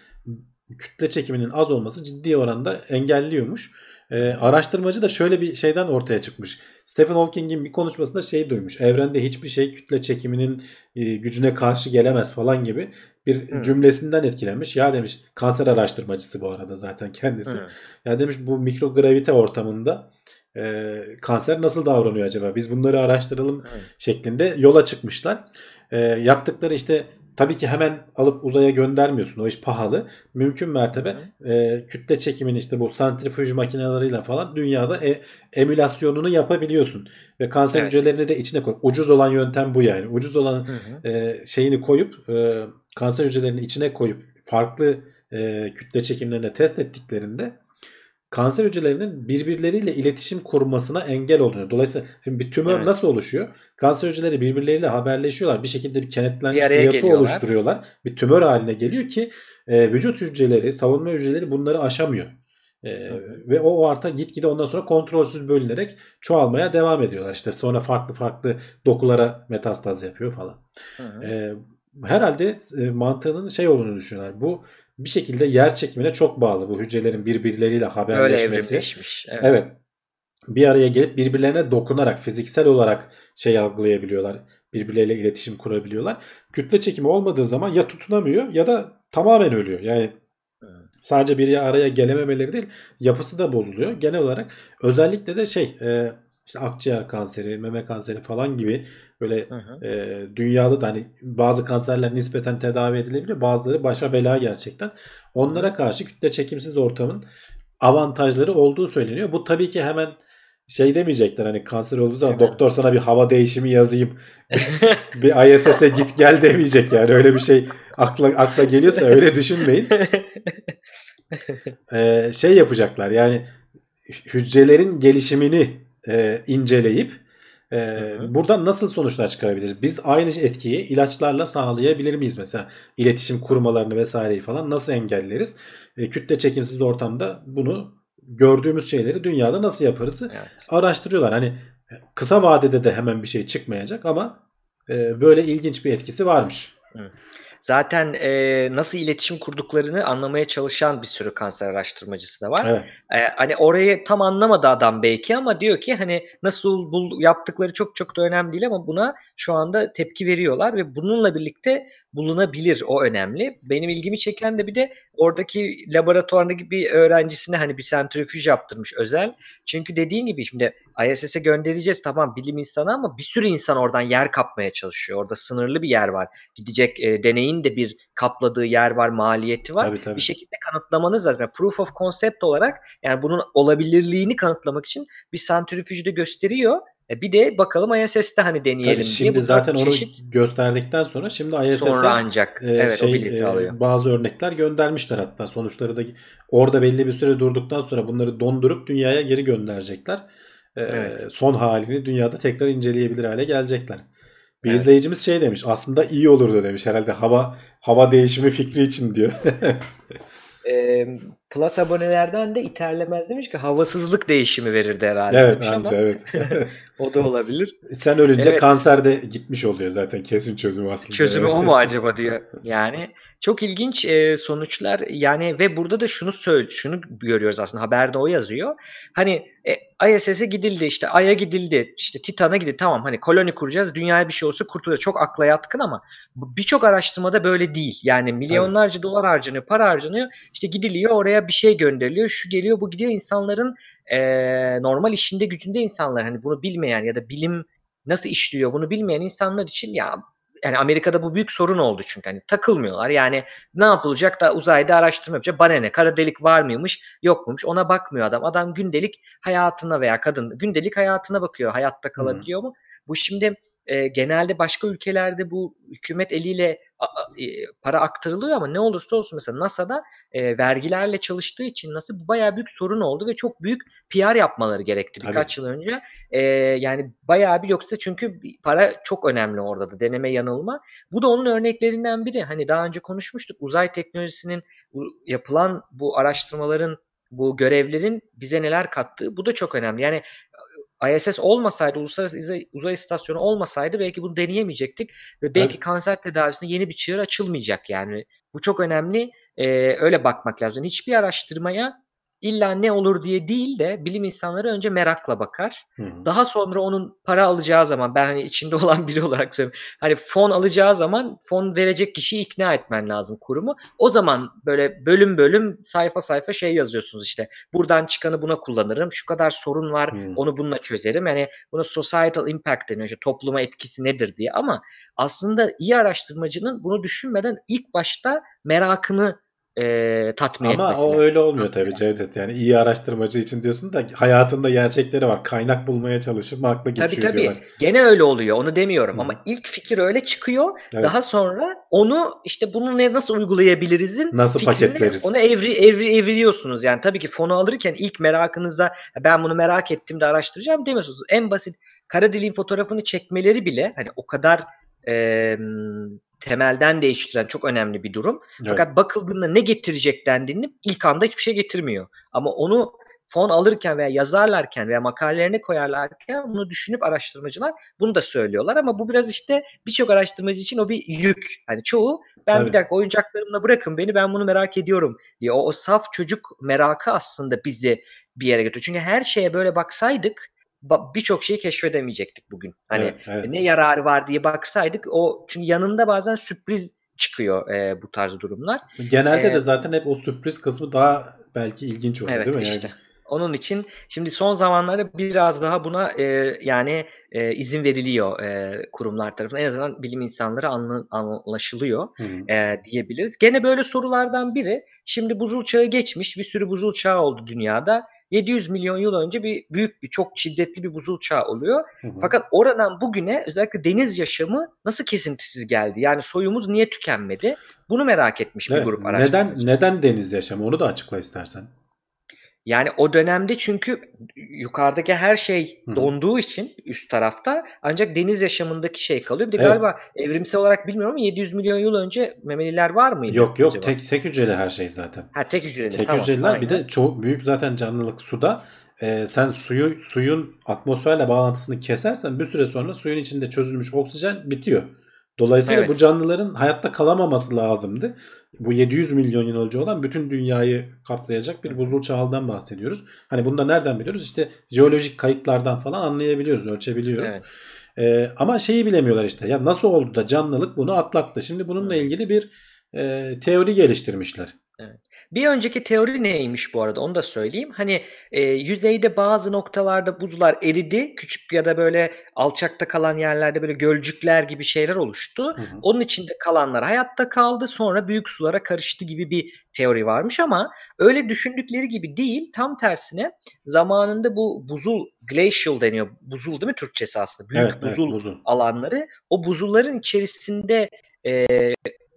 kütle çekiminin az olması ciddi oranda engelliyormuş. E, araştırmacı da şöyle bir şeyden ortaya çıkmış. Stephen Hawking'in bir konuşmasında şey duymuş. Evrende hiçbir şey kütle çekiminin e, gücüne karşı gelemez falan gibi bir Hı. cümlesinden etkilenmiş. Ya demiş kanser araştırmacısı bu arada zaten kendisi. Hı. Ya demiş bu mikrogravite ortamında e, kanser nasıl davranıyor acaba? Biz bunları araştıralım Hı. şeklinde yola çıkmışlar. E, yaptıkları işte tabii ki hemen alıp uzaya göndermiyorsun. O iş pahalı. Mümkün mertebe e, kütle çekimin işte bu santrifüj makineleriyle falan dünyada e, emülasyonunu yapabiliyorsun. Ve kanser Evet. hücrelerini de içine koy. Ucuz olan yöntem bu yani. Ucuz olan Hı hı. e, şeyini koyup e, kanser hücrelerini içine koyup farklı e, kütle çekimlerine test ettiklerinde kanser hücrelerinin birbirleriyle iletişim kurmasına engel oluyor. Dolayısıyla şimdi bir tümör Evet. nasıl oluşuyor? Kanser hücreleri birbirleriyle haberleşiyorlar. Bir şekilde bir kenetlenmiş Bir bir, yapı geliyorlar. oluşturuyorlar. Bir tümör haline geliyor ki e, vücut hücreleri, savunma hücreleri bunları aşamıyor. E, ve o, o arta gitgide ondan sonra kontrolsüz bölünerek çoğalmaya devam ediyorlar. İşte sonra farklı farklı dokulara metastaz yapıyor falan. Hı hı. E, herhalde e, mantığının şey olduğunu düşünüyorlar. Bu bir şekilde yer çekimine çok bağlı bu hücrelerin birbirleriyle Öyle haberleşmesi. evrimleşmiş. Evet. Evet. Bir araya gelip birbirlerine dokunarak fiziksel olarak şey algılayabiliyorlar. Birbirleriyle iletişim kurabiliyorlar. Kütle çekimi olmadığı zaman ya tutunamıyor ya da tamamen ölüyor. Yani sadece bir araya gelememeleri değil yapısı da bozuluyor. Genel olarak özellikle de şey e, işte akciğer kanseri, meme kanseri falan gibi böyle Hı hı. e, dünyada da hani bazı kanserler nispeten tedavi edilebiliyor. Bazıları başa bela gerçekten. Onlara karşı kütle çekimsiz ortamın avantajları olduğu söyleniyor. Bu tabii ki hemen şey demeyecekler hani kanser olduğu zaman Evet. doktor sana bir hava değişimi yazayım bir ISS'e git gel demeyecek yani öyle bir şey akla akla geliyorsa öyle düşünmeyin. Ee, şey yapacaklar yani hücrelerin gelişimini e, inceleyip e, buradan nasıl sonuçlar çıkarabiliriz? Biz aynı etkiyi ilaçlarla sağlayabilir miyiz mesela? iletişim kurmalarını vesaireyi falan nasıl engelleriz? E, kütle çekimsiz ortamda bunu gördüğümüz şeyleri dünyada nasıl yaparız? Evet. Araştırıyorlar. Hani kısa vadede de hemen bir şey çıkmayacak ama e, böyle ilginç bir etkisi varmış. Zaten e, nasıl iletişim kurduklarını anlamaya çalışan bir sürü kanser araştırmacısı da var. Evet. E, hani orayı tam anlamadı adam belki ama diyor ki hani nasıl bul, yaptıkları çok çok da önemli değil ama buna şu anda tepki veriyorlar ve bununla birlikte bulunabilir o önemli. Benim ilgimi çeken de bir de oradaki laboratuvardaki bir öğrencisine hani bir sentrifüj yaptırmış özel. Çünkü dediğin gibi şimdi ISS'e göndereceğiz tamam bilim insanı ama bir sürü insan oradan yer kapmaya çalışıyor. Orada sınırlı bir yer var. Gidecek e, deneyin de bir kapladığı yer var, maliyeti var. Tabii tabii. Bir şekilde kanıtlamanız lazım. Yani proof of concept olarak yani bunun olabilirliğini kanıtlamak için bir sentrifüjde gösteriyor. E, bir de bakalım ISS'te hani deneyelim Tabii diye. şimdi zaten onu çeşit gösterdikten sonra şimdi ISS'e sonra ancak e, evet o şey, bileti e, alıyor. bazı örnekler göndermişler hatta sonuçları da orada belli bir süre durduktan sonra bunları dondurup dünyaya geri gönderecekler. E, Evet. Son halini dünyada tekrar inceleyebilir hale gelecekler. Bir Evet. izleyicimiz şey demiş aslında iyi olurdu demiş herhalde hava hava değişimi fikri için diyor. E, Plus abonelerden de iterlemez demiş ki havasızlık değişimi verirdi herhalde evet demiş ama anca evet. o da olabilir. Sen ölünce Evet. kanser de gitmiş oluyor zaten kesin çözümü aslında. Çözümü Evet. o mu acaba diyor. Yani çok ilginç e, sonuçlar yani ve burada da şunu söyle şunu görüyoruz aslında haberde o yazıyor. Hani e, ISS'e gidildi işte Ay'a gidildi işte Titan'a gidildi tamam hani koloni kuracağız dünyaya bir şey olsa kurtulacağız. Çok akla yatkın ama birçok araştırmada böyle değil. Yani milyonlarca dolar harcanıyor para harcanıyor işte gidiliyor oraya bir şey gönderiliyor şu geliyor bu gidiyor insanların e, normal işinde gücünde insanlar hani bunu bilmeyen ya da bilim nasıl işliyor bunu bilmeyen insanlar için ya yani Amerika'da bu büyük sorun oldu çünkü hani takılmıyorlar. Yani ne yapılacak da uzayda araştırma yapacak. Bana ne kara delik var mıymış yok muymuş ona bakmıyor adam. Adam gündelik hayatına veya kadın gündelik hayatına bakıyor. Hayatta kalabiliyor mu? Bu şimdi e, genelde başka ülkelerde bu hükümet eliyle a- a- e, para aktarılıyor ama ne olursa olsun mesela NASA'da e, vergilerle çalıştığı için NASA bu bayağı büyük sorun oldu ve çok büyük PR yapmaları gerekti Tabii. birkaç yıl önce. E, yani bayağı bir yoksa çünkü para çok önemli orada da deneme yanılma. Bu da onun örneklerinden biri. Hani daha önce konuşmuştuk uzay teknolojisinin yapılan bu araştırmaların bu görevlerin bize neler kattığı bu da çok önemli. Yani ISS olmasaydı, Uluslararası Uzay, İstasyonu olmasaydı belki bunu deneyemeyecektik ve belki Tabii. kanser tedavisinde yeni bir çığır açılmayacak yani. Bu çok önemli. Ee, öyle bakmak lazım. Hiçbir araştırmaya illa ne olur diye değil de bilim insanları önce merakla bakar. Hı hı. Daha sonra onun para alacağı zaman ben hani içinde olan biri olarak söylüyorum. Hani fon alacağı zaman fon verecek kişiyi ikna etmen lazım kurumu. O zaman böyle bölüm bölüm sayfa sayfa şey yazıyorsunuz işte. Buradan çıkanı buna kullanırım. Şu kadar sorun var. Hmm. Onu bununla çözerim. Yani buna societal impact deniyor. İşte topluma etkisi nedir diye. Ama aslında iyi araştırmacının bunu düşünmeden ilk başta merakını e, tatmin Ama etmesi o lazım. öyle olmuyor tabii Cevdet. Yani iyi araştırmacı için diyorsun da hayatında gerçekleri var. Kaynak bulmaya çalışıp aklı geçiyor Tabii tabii. diyorlar. Gene öyle oluyor. Onu demiyorum Hı. ama ilk fikir öyle çıkıyor. Evet. Daha sonra onu işte bunu ne nasıl uygulayabilirizin Nasıl fikrini paketleriz? Onu evri, evri eviriyorsunuz. Yani tabii ki fonu alırken ilk merakınızda ben bunu merak ettim de araştıracağım demiyorsunuz. En basit kara deliğin fotoğrafını çekmeleri bile hani o kadar e, temelden değiştiren çok önemli bir durum. Evet. Fakat bakıldığında ne getirecek dendiğinde ilk anda hiçbir şey getirmiyor. Ama onu fon alırken veya yazarlarken veya makalelerine koyarlarken bunu düşünüp araştırmacılar bunu da söylüyorlar ama bu biraz işte birçok araştırmacı için o bir yük. Hani çoğu ben Tabii. bir dakika oyuncaklarımla bırakın beni ben bunu merak ediyorum diye. O, o saf çocuk merakı aslında bizi bir yere götürüyor. Çünkü her şeye böyle baksaydık ba- birçok şeyi keşfedemeyecektik bugün. Hani Evet, evet. ne yararı var diye baksaydık o çünkü yanında bazen sürpriz çıkıyor e, bu tarz durumlar. Genelde Ee, de zaten hep o sürpriz kısmı daha belki ilginç oluyor Evet değil mi? işte. Onun için şimdi son zamanlarda biraz daha buna e, yani e, izin veriliyor e, kurumlar tarafından. En azından bilim insanları anla, anlaşılıyor e, diyebiliriz. Gene böyle sorulardan biri. Şimdi buzul çağı geçmiş. Bir sürü buzul çağı oldu dünyada. 700 milyon yıl önce bir büyük bir çok şiddetli bir buzul çağı oluyor. Hı hı. Fakat oradan bugüne özellikle deniz yaşamı nasıl kesintisiz geldi? Yani soyumuz niye tükenmedi? Bunu merak etmiş bir Evet, grup neden araştırmacı. neden deniz yaşamı onu da açıkla istersen. Yani o dönemde çünkü yukarıdaki her şey donduğu için üst tarafta ancak deniz yaşamındaki şey kalıyor. Bir de Evet. galiba evrimsel olarak bilmiyorum ama 700 milyon yıl önce memeliler var mıydı? Yok yok acaba? tek tek hücreli her şey zaten. Ha tek hücreli. Tek tamam, hücreliler bir aynen. de çok büyük zaten canlılık suda. Ee, sen suyu suyun atmosferle bağlantısını kesersen bir süre sonra suyun içinde çözülmüş oksijen bitiyor. Dolayısıyla Evet. bu canlıların hayatta kalamaması lazımdı. Bu 700 milyon yıl önce olan bütün dünyayı kaplayacak bir buzul çağından bahsediyoruz. Hani bunu da nereden biliyoruz? İşte jeolojik kayıtlardan falan anlayabiliyoruz, ölçebiliyoruz. Evet. Ee, ama şeyi bilemiyorlar işte. Ya nasıl oldu da canlılık bunu atlattı? Şimdi bununla ilgili bir e, teori geliştirmişler. Bir önceki teori neymiş bu arada onu da söyleyeyim. Hani e, yüzeyde bazı noktalarda buzlar eridi. Küçük ya da böyle alçakta kalan yerlerde böyle gölcükler gibi şeyler oluştu. Hı hı. Onun içinde kalanlar hayatta kaldı sonra büyük sulara karıştı gibi bir teori varmış ama öyle düşündükleri gibi değil. Tam tersine zamanında bu buzul glacial deniyor. Buzul değil mi Türkçesi aslında? Büyük Evet, evet, buzul buzul. alanları. O buzulların içerisinde e,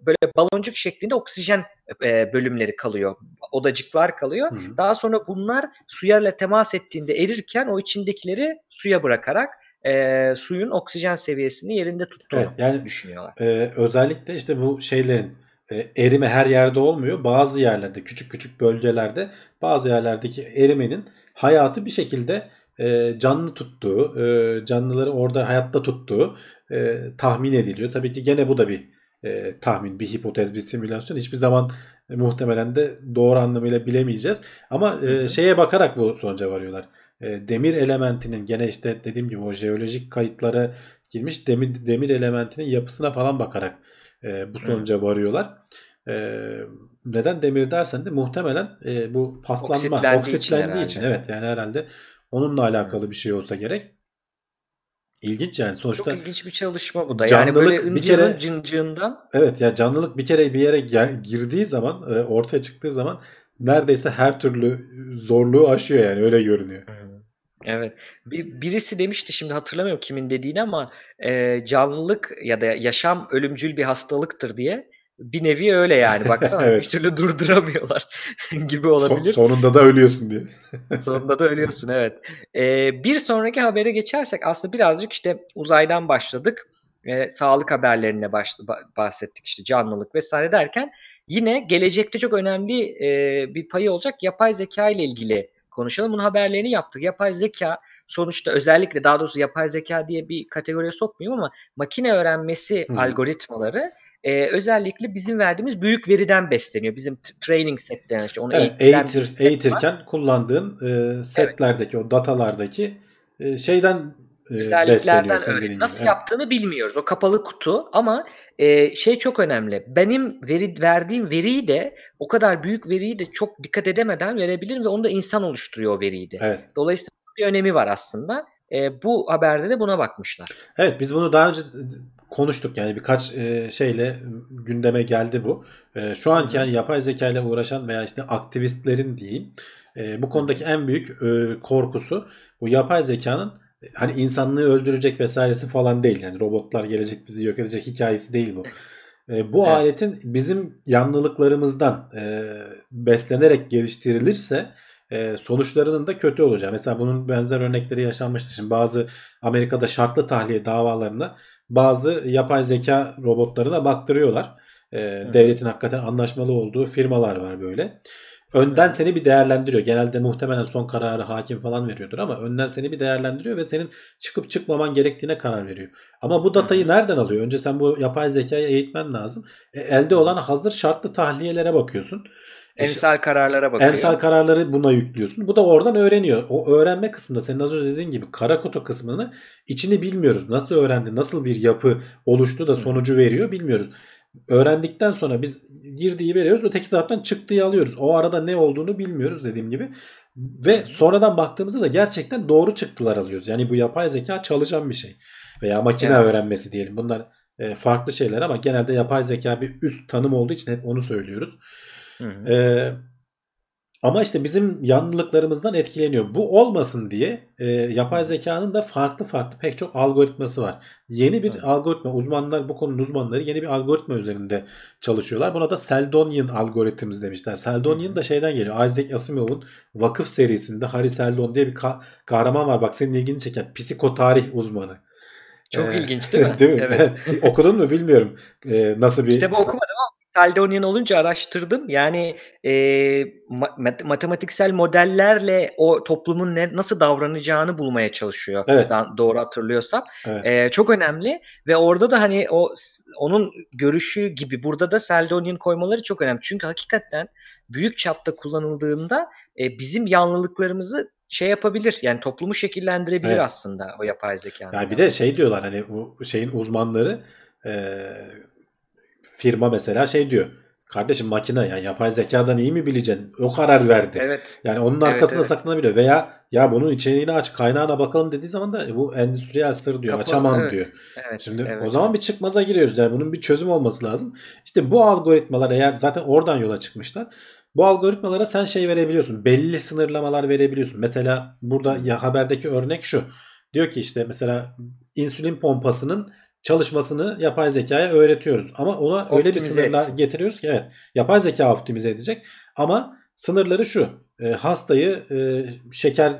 böyle baloncuk şeklinde oksijen e, bölümleri kalıyor. Odacıklar kalıyor. Hı hı. Daha sonra bunlar suyla temas ettiğinde erirken o içindekileri suya bırakarak e, suyun oksijen seviyesini yerinde tuttuğunu Evet, yani düşünüyorlar. Ee, özellikle işte bu şeylerin e, erime her yerde olmuyor. Bazı yerlerde küçük küçük bölgelerde bazı yerlerdeki erimenin hayatı bir şekilde e, canlı tuttuğu, e, canlıları orada hayatta tuttuğu e, tahmin ediliyor. Tabii ki gene bu da bir e, tahmin, bir hipotez, bir simülasyon. Hiçbir zaman e, muhtemelen de doğru anlamıyla bilemeyeceğiz. Ama e, şeye bakarak bu sonuca varıyorlar. E, demir elementinin gene işte dediğim gibi o jeolojik kayıtlara girmiş demir, demir elementinin yapısına falan bakarak e, bu sonuca varıyorlar. E, neden demir dersen de muhtemelen e, bu paslanma, Oksitlendiği oksitlendiği, için için, evet yani herhalde onunla alakalı bir şey olsa gerek. İlginç yani sonuçta Çok ilginç bir çalışma bu da. Yani böyle canlılık bir kere- cıncığından evet ya canlılık bir kere bir yere girdiği zaman e, ortaya çıktığı zaman neredeyse her türlü zorluğu aşıyor yani öyle görünüyor. Evet. Bir, birisi demişti şimdi hatırlamıyorum kimin dediğini ama e, canlılık ya da yaşam ölümcül bir hastalıktır diye. Bir nevi öyle yani baksana Evet. bir türlü durduramıyorlar gibi olabilir. sonunda da ölüyorsun diye. Sonunda da ölüyorsun evet. Ee, bir sonraki habere geçersek aslında birazcık işte uzaydan başladık. Ee, sağlık haberlerine baş, ba- bahsettik işte canlılık vesaire derken yine gelecekte çok önemli e, bir payı olacak yapay zeka ile ilgili konuşalım. Bunun haberlerini yaptık. Yapay zeka sonuçta özellikle daha doğrusu yapay zeka diye bir kategoriye sokmayayım ama makine öğrenmesi Hı. algoritmaları e, özellikle bizim verdiğimiz büyük veriden besleniyor. Bizim training setlerine işte onu Evet, eğitir, set var. eğitirken kullandığın e, setlerdeki o datalardaki e, şeyden e, besleniyor özelliklerden dediğin Nasıl. Evet. yaptığını bilmiyoruz. O kapalı kutu ama e, şey çok önemli. Benim veri verdiğim veriyi de o kadar büyük veriyi de çok dikkat edemeden verebilirim ve onu da insan oluşturuyor o veriyi de. Evet. Dolayısıyla bir önemi var aslında. E, bu haberde de buna bakmışlar. Evet biz bunu daha önce konuştuk yani birkaç e, şeyle gündeme geldi bu. E, şu anki yani yapay zeka ile uğraşan veya işte aktivistlerin diyeyim e, bu konudaki en büyük e, korkusu bu yapay zekanın hani insanlığı öldürecek vesairesi falan değil. Yani robotlar gelecek bizi yok edecek hikayesi değil bu. E, bu Evet. aletin bizim yanlılıklarımızdan e, beslenerek geliştirilirse e, sonuçlarının da kötü olacağı. Mesela bunun benzer örnekleri yaşanmıştı. Şimdi bazı Amerika'da şartlı tahliye davalarına bazı yapay zeka robotlarına baktırıyorlar. E, devletin hakikaten anlaşmalı olduğu firmalar var böyle. Önden Hı. seni bir değerlendiriyor. Genelde muhtemelen son kararı hakim falan veriyordur ama önden seni bir değerlendiriyor ve senin çıkıp çıkmaman gerektiğine karar veriyor. Ama bu datayı nereden alıyor? Önce sen bu yapay zekayı eğitmen lazım. E, elde olan hazır şartlı tahliyelere bakıyorsun. Emsal kararlara bakıyor. Emsal kararları buna yüklüyorsun. Bu da oradan öğreniyor. O öğrenme kısmında senin az önce dediğin gibi kara kutu kısmını içini bilmiyoruz. Nasıl öğrendi, nasıl bir yapı oluştu da sonucu veriyor bilmiyoruz. Öğrendikten sonra biz girdiği veriyoruz. Öteki taraftan çıktığı alıyoruz. O arada ne olduğunu bilmiyoruz dediğim gibi. Ve sonradan baktığımızda da gerçekten doğru çıktılar alıyoruz. Yani bu yapay zeka çalışan bir şey. Veya makine Evet. öğrenmesi diyelim. Bunlar e, farklı şeyler ama genelde yapay zeka bir üst tanım olduğu için hep onu söylüyoruz. Hı hı. Ee, ama işte bizim yanlılıklarımızdan etkileniyor. Bu olmasın diye e, yapay zekanın da farklı farklı pek çok algoritması var. Yeni bir Evet. algoritma uzmanlar bu konunun uzmanları yeni bir algoritma üzerinde çalışıyorlar. Buna da Seldonian algoritmimiz demişler. Seldonian da şeyden geliyor. Isaac Asimov'un Vakıf serisinde Harry Seldon diye bir ka- kahraman var. Bak senin ilgini çeken psikotarih uzmanı. Çok Ee, ilginç değil mi? değil mi? Evet. Okudun mu bilmiyorum. Ee, nasıl bir Kitabı okumadım ama Seldonian olunca araştırdım. Yani e, ma- mat- matematiksel modellerle o toplumun ne, nasıl davranacağını bulmaya çalışıyor. Evet. Doğru hatırlıyorsam. Evet. E, çok önemli ve orada da hani o onun görüşü gibi burada da Seldonian koymaları çok önemli. Çünkü hakikaten büyük çapta kullanıldığında e, bizim yanlılıklarımızı şey yapabilir. Yani toplumu şekillendirebilir Evet. aslında o yapay zekanın. Yani bir de şey diyorlar hani bu şeyin uzmanları e, firma mesela şey diyor. Kardeşim makine yani yapay zekadan iyi mi bileceksin? O karar verdi. Evet. Yani onun Evet, arkasında evet. saklanabiliyor. Veya ya bunun içeriğini aç kaynağına bakalım dediği zaman da e, bu endüstriyel sır diyor. Kapalı, açamam evet. diyor. Evet. Şimdi evet. o zaman bir çıkmaza giriyoruz. Yani bunun bir çözüm olması lazım. İşte bu algoritmalar eğer zaten oradan yola çıkmışlar. Bu algoritmalara sen şey verebiliyorsun. Belli sınırlamalar verebiliyorsun. Mesela burada ya haberdeki örnek şu. Diyor ki işte mesela insülin pompasının çalışmasını yapay zekaya öğretiyoruz. Ama ona öyle bir Optimize sınırlar etsin. getiriyoruz ki evet yapay zeka optimize edecek. Ama sınırları şu. e, hastayı e, şeker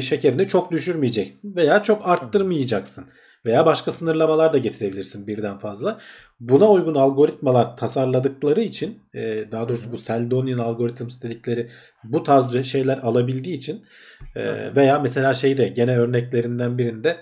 şekerini çok düşürmeyeceksin veya çok arttırmayacaksın. Veya başka sınırlamalar da getirebilirsin birden fazla. Buna uygun algoritmalar tasarladıkları için e, daha doğrusu bu Seldonian algorithms dedikleri bu tarz şeyler alabildiği için e, veya mesela şeyde gene örneklerinden birinde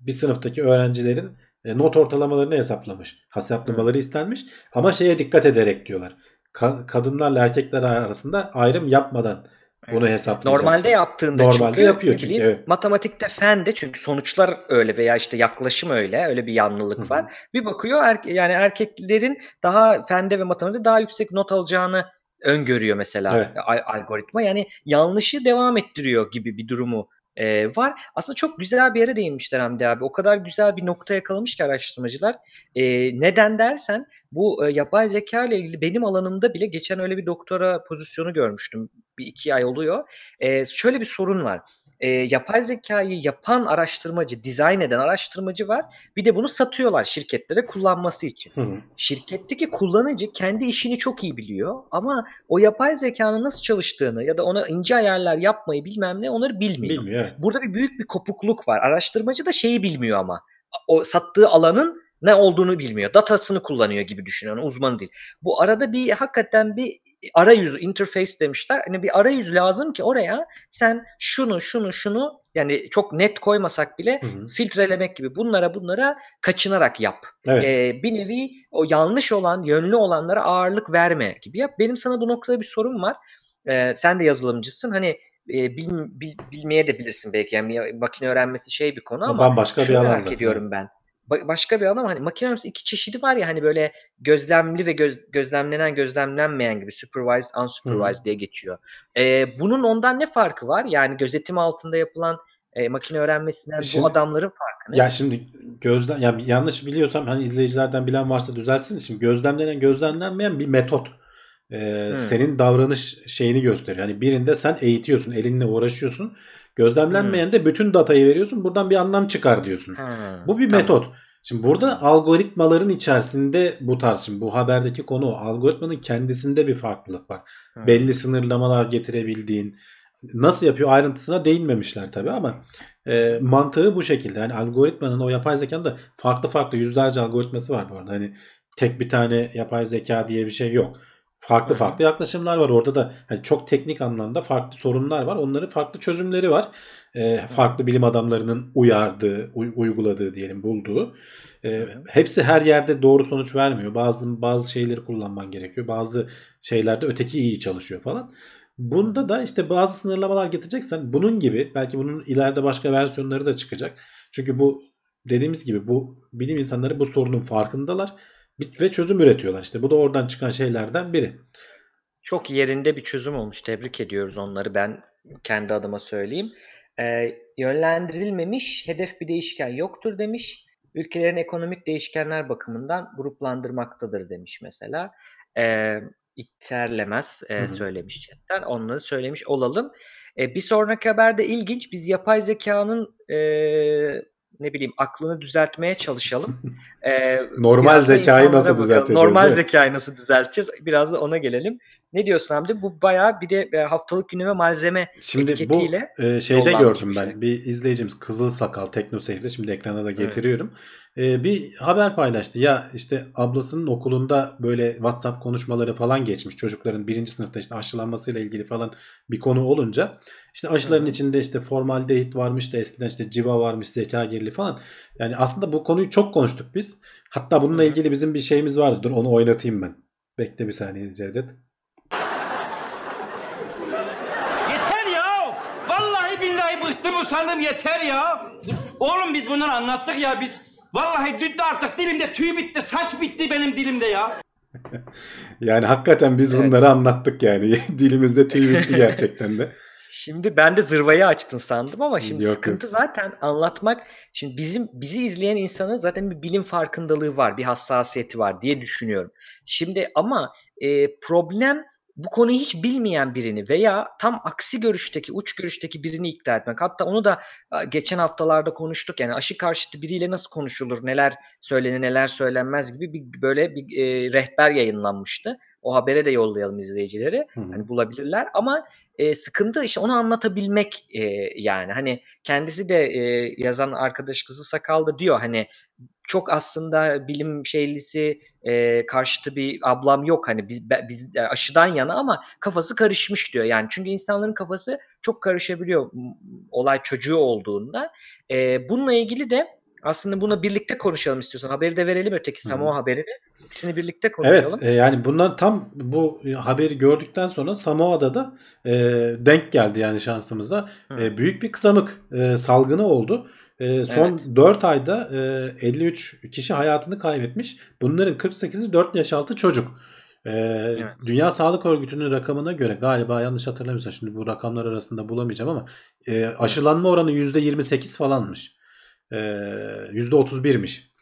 bir sınıftaki öğrencilerin not ortalamalarını hesaplamış. Hesaplamaları istenmiş ama şeye dikkat ederek diyorlar. Ka- kadınlarla erkekler arasında ayrım yapmadan bunu hesaplayacaksın. Normalde yaptığında Normalde çünkü, yapıyor çünkü, bileyim, evet. Matematikte fen de çünkü sonuçlar öyle veya işte yaklaşım öyle. Öyle bir yanlılık Hı hı. var. Bir bakıyor er- yani erkeklerin daha fende ve matematikte daha yüksek not alacağını öngörüyor mesela Evet. al- algoritma. Yani yanlışı devam ettiriyor gibi bir durumu e, var. Aslında çok güzel bir yere değinmişler Hamdi abi. O kadar güzel bir nokta yakalamış ki araştırmacılar. E, neden dersen bu e, yapay zeka ile ilgili benim alanımda bile geçen öyle bir doktora pozisyonu görmüştüm. Bir iki ay oluyor. E, şöyle bir sorun var. E, yapay zekayı yapan araştırmacı, dizayn eden araştırmacı var. Bir de bunu satıyorlar şirketlere kullanması için. Hı hı. Şirketteki kullanıcı kendi işini çok iyi biliyor ama o yapay zekanın nasıl çalıştığını ya da ona ince ayarlar yapmayı bilmem ne onları bilmiyor. Bilmiyor. Burada bir büyük bir kopukluk var. Araştırmacı da şeyi bilmiyor ama. O sattığı alanın ne olduğunu bilmiyor. Datasını kullanıyor gibi düşünüyor. Yani uzmanı değil. Bu arada bir hakikaten bir arayüzü, interface demişler. Hani bir arayüz lazım ki oraya sen şunu, şunu, şunu yani çok net koymasak bile Hı hı. filtrelemek gibi bunlara bunlara kaçınarak yap. Evet. Ee, bir nevi o yanlış olan, yönlü olanlara ağırlık verme gibi yap. Benim sana bu noktada bir sorum var. Ee, sen de yazılımcısın. Hani e, bil, bil- bilmeye de bilirsin belki. Yani makine öğrenmesi şey bir konu ama Bambaşka bir şunu alan merak ediyorum ben. Ba- başka bir ama hani makine öğrenmesi iki çeşidi var ya hani böyle gözlemli ve göz, gözlemlenen gözlemlenmeyen gibi supervised unsupervised diye geçiyor. Ee, bunun ondan ne farkı var? Yani gözetim altında yapılan e, makine öğrenmesinden Şimdi- bu adamların farkı ne? Ya şimdi gözlem ya yanlış biliyorsam hani izleyicilerden bilen varsa düzelsin. Şimdi gözlemlenen gözlemlenmeyen bir metot. Ee, Hmm. senin davranış şeyini gösteriyor. Yani birinde sen eğitiyorsun, elinle uğraşıyorsun. Gözlemlenmeyen de bütün datayı veriyorsun. Buradan bir anlam çıkar diyorsun. Ha, Bu bir tamam. metot. Şimdi burada algoritmaların içerisinde bu tarz şimdi bu haberdeki konu o. algoritmanın kendisinde bir farklılık var. Hı. Belli sınırlamalar getirebildiğin nasıl yapıyor ayrıntısına değinmemişler tabii ama e, mantığı bu şekilde. Yani algoritmanın o yapay zekanın da farklı farklı yüzlerce algoritması var bu arada. Hani tek bir tane yapay zeka diye bir şey yok. Farklı farklı yaklaşımlar var. Orada da hani çok teknik anlamda farklı sorunlar var. Onların farklı çözümleri var. E, farklı bilim adamlarının uyardığı, uy- uyguladığı diyelim, bulduğu. E, hepsi her yerde doğru sonuç vermiyor. Bazı bazı şeyleri kullanman gerekiyor. Bazı şeylerde öteki iyi çalışıyor falan. Bunda da işte bazı sınırlamalar getireceksen bunun gibi belki bunun ileride başka versiyonları da çıkacak. Çünkü bu dediğimiz gibi bu bilim insanları bu sorunun farkındalar ve çözüm üretiyorlar. İşte bu da oradan çıkan şeylerden biri. Çok yerinde bir çözüm olmuş. Tebrik ediyoruz onları. Ben kendi adıma söyleyeyim. Ee, yönlendirilmemiş hedef bir değişken yoktur demiş. Ülkelerin ekonomik değişkenler bakımından gruplandırmaktadır demiş mesela. Ee, e, Hı hı. söylemiş chatten. Onları söylemiş olalım. E, bir sonraki haberde ilginç. Biz yapay zekanın e, ne bileyim aklını düzeltmeye çalışalım. E, Normal zekayı nasıl düzelteceğiz, Normal zekayı nasıl düzelteceğiz? Biraz da ona gelelim. Ne diyorsun Hamdi? Bu bayağı bir de e, haftalık gündeme malzeme Şimdi bu etiketiyle e, şeyde gördüm ben. şey. Bir izleyicimiz Kızıl Sakal Teknoseyir'de şimdi ekrana da getiriyorum. E, bir haber paylaştı. Ya işte ablasının okulunda böyle WhatsApp konuşmaları falan geçmiş. Çocukların birinci sınıfta işte aşılanmasıyla ilgili falan bir konu olunca işte aşıların hı. içinde işte formaldehit varmış da eskiden işte civa varmış, zeka gerili falan. Yani aslında bu konuyu çok konuştuk biz. Hatta bununla ilgili bizim bir şeyimiz vardı. Dur onu oynatayım ben. Bekle bir saniye Cevdet. Yeter ya. Vallahi usandım yeter ya. Oğlum biz bunları anlattık ya biz. Vallahi düttü artık dilimde tüy bitti saç bitti benim dilimde ya. Yani hakikaten biz Evet. bunları anlattık yani. Dilimizde tüy bitti gerçekten de. Şimdi ben de zırvayı açtın sandım ama şimdi Yok, sıkıntı zaten anlatmak. Şimdi bizim bizi izleyen insanın zaten bir bilim farkındalığı var, bir hassasiyeti var diye düşünüyorum. Şimdi ama e, problem bu konuyu hiç bilmeyen birini veya tam aksi görüşteki, uç görüşteki birini ikna etmek. Hatta onu da geçen haftalarda konuştuk. Yani aşı karşıtı biriyle nasıl konuşulur, neler söylenir, neler söylenmez gibi bir böyle bir e, rehber yayınlanmıştı. O habere de yollayalım izleyicileri. Hı hı. Hani bulabilirler ama e, sıkıntı işte onu anlatabilmek e, yani. Hani kendisi de e, yazan arkadaş kızı sakalda diyor. Hani çok aslında bilim şeylisi e, karşıtı bir ablam yok. Hani biz biz aşıdan yana ama kafası karışmış diyor. Yani çünkü insanların kafası çok karışabiliyor olay çocuğu olduğunda. E, bununla ilgili de aslında bunu birlikte konuşalım istiyorsan haberi de verelim öteki. Samoa haberini ikisini birlikte Evet konuşalım. e, yani bundan tam bu haberi gördükten sonra Samoa'da da e, denk geldi yani şansımıza. Hı. E, büyük bir kızamık e, salgını oldu. E, son Evet. 4 ayda e, 53 kişi hayatını kaybetmiş. Bunların 48'i 4 yaş altı çocuk. E, Dünya Sağlık Örgütü'nün rakamına göre galiba yanlış hatırlamıyorsam şimdi bu rakamlar arasında bulamayacağım ama e, aşılanma oranı %28 falanmış. E, %31'miş.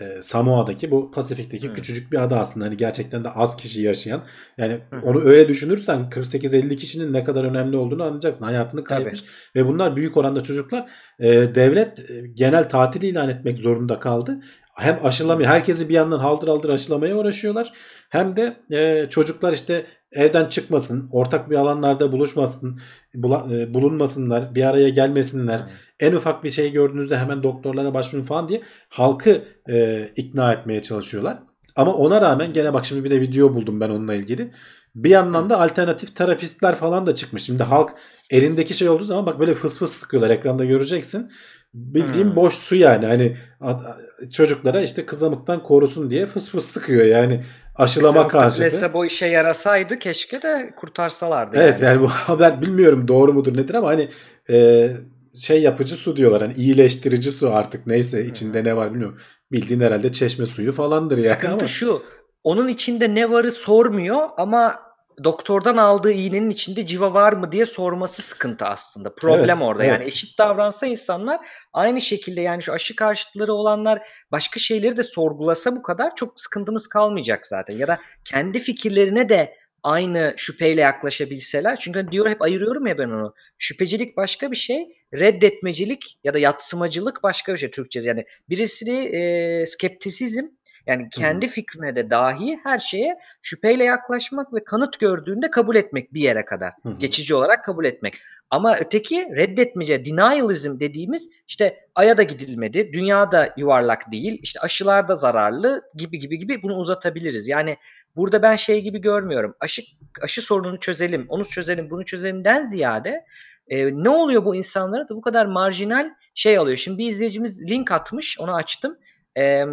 E, Samoa'daki bu Pasifik'teki Hı. küçücük bir ada aslında. Hani gerçekten de az kişi yaşayan. Yani Hı onu öyle düşünürsen 48-50 kişinin ne kadar önemli olduğunu anlayacaksın. Hayatını Tabii. kaybetmiş. Ve bunlar büyük oranda çocuklar. E, devlet e, genel tatil ilan etmek zorunda kaldı hem aşılamaya herkesi bir yandan haldır haldır aşılamaya uğraşıyorlar hem de e, çocuklar işte evden çıkmasın ortak bir alanlarda buluşmasın bula- e, bulunmasınlar bir araya gelmesinler en ufak bir şey gördüğünüzde hemen doktorlara başvurun falan diye halkı e, ikna etmeye çalışıyorlar. Ama ona rağmen gene bak şimdi bir de video buldum ben onunla ilgili. Bir yandan da alternatif terapistler falan da çıkmış. Şimdi halk elindeki şey olduğu zaman bak böyle fıs fıs sıkıyorlar ekranda göreceksin. Bildiğim Hmm. boş su yani hani çocuklara işte kızamıktan korusun diye fıs fıs sıkıyor yani aşılama karşıtı. Plasebo işe yarasaydı keşke de kurtarsalardı. Evet yani. yani bu haber bilmiyorum doğru mudur nedir ama hani e, şey yapıcı su diyorlar hani iyileştirici su artık neyse içinde ne var bilmiyorum. Bildiğin herhalde çeşme suyu falandır yani Sıkıntı ama. şu. Onun içinde ne varı sormuyor ama doktordan aldığı iğnenin içinde civa var mı diye sorması sıkıntı aslında. Problem Evet, orada. evet. Yani eşit davransa insanlar aynı şekilde yani şu aşı karşıtları olanlar başka şeyleri de sorgulasa bu kadar çok sıkıntımız kalmayacak zaten. Ya da kendi fikirlerine de aynı şüpheyle yaklaşabilseler. Çünkü hani diyor hep ayırıyorum ya ben onu. Şüphecilik başka bir şey, reddetmecilik ya da yatsımacılık başka bir şey Türkçe. Yani birisi e, skeptisizm yani kendi fikrine de dahi her şeye şüpheyle yaklaşmak ve kanıt gördüğünde kabul etmek bir yere kadar. Hı hı. Geçici olarak kabul etmek. Ama öteki reddetmece, denialism dediğimiz işte aya da gidilmedi, dünya da yuvarlak değil, işte aşılar da zararlı gibi gibi gibi bunu uzatabiliriz. Yani burada ben şey gibi görmüyorum. Aşı aşı sorununu çözelim, onu çözelim, bunu çözelimden ziyade e, ne oluyor bu insanlara da bu kadar marjinal şey alıyor. Şimdi bir izleyicimiz link atmış, onu açtım. E,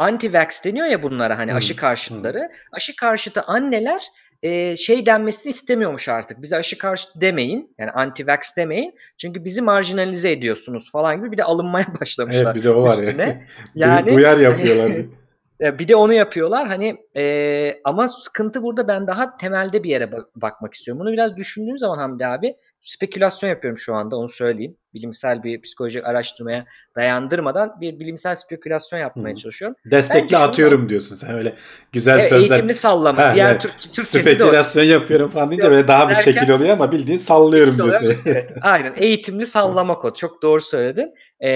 anti-vax deniyor ya bunlara hani aşı karşıtları. Aşı karşıtı anneler e, şey denmesini istemiyormuş artık. Bize aşı karşıtı demeyin. Yani anti-vax demeyin. Çünkü bizi marjinalize ediyorsunuz falan gibi bir de alınmaya başlamışlar. Evet bir de o var ya. üstüne. Du- duyar yapıyorlar. Ya bir de onu yapıyorlar hani e, ama sıkıntı burada ben daha temelde bir yere bak- bakmak istiyorum. Bunu biraz düşündüğüm zaman Hamdi abi spekülasyon yapıyorum şu anda onu söyleyeyim. Bilimsel bir psikolojik araştırmaya dayandırmadan bir bilimsel spekülasyon yapmaya Hı. çalışıyorum. Destekle Bence atıyorum diyorsun sen öyle güzel E, sözler. eğitimli sallama. Ha, Diğer evet. Türk, Türkçesi de o. Spekülasyon yapıyorum falan deyince böyle daha bir derken- şekil oluyor ama bildiğin sallıyorum diyorsun. Evet, aynen eğitimli sallama kod. Çok doğru söyledin. Ee,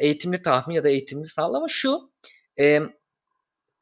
eğitimli tahmin ya da eğitimli sallama şu. e,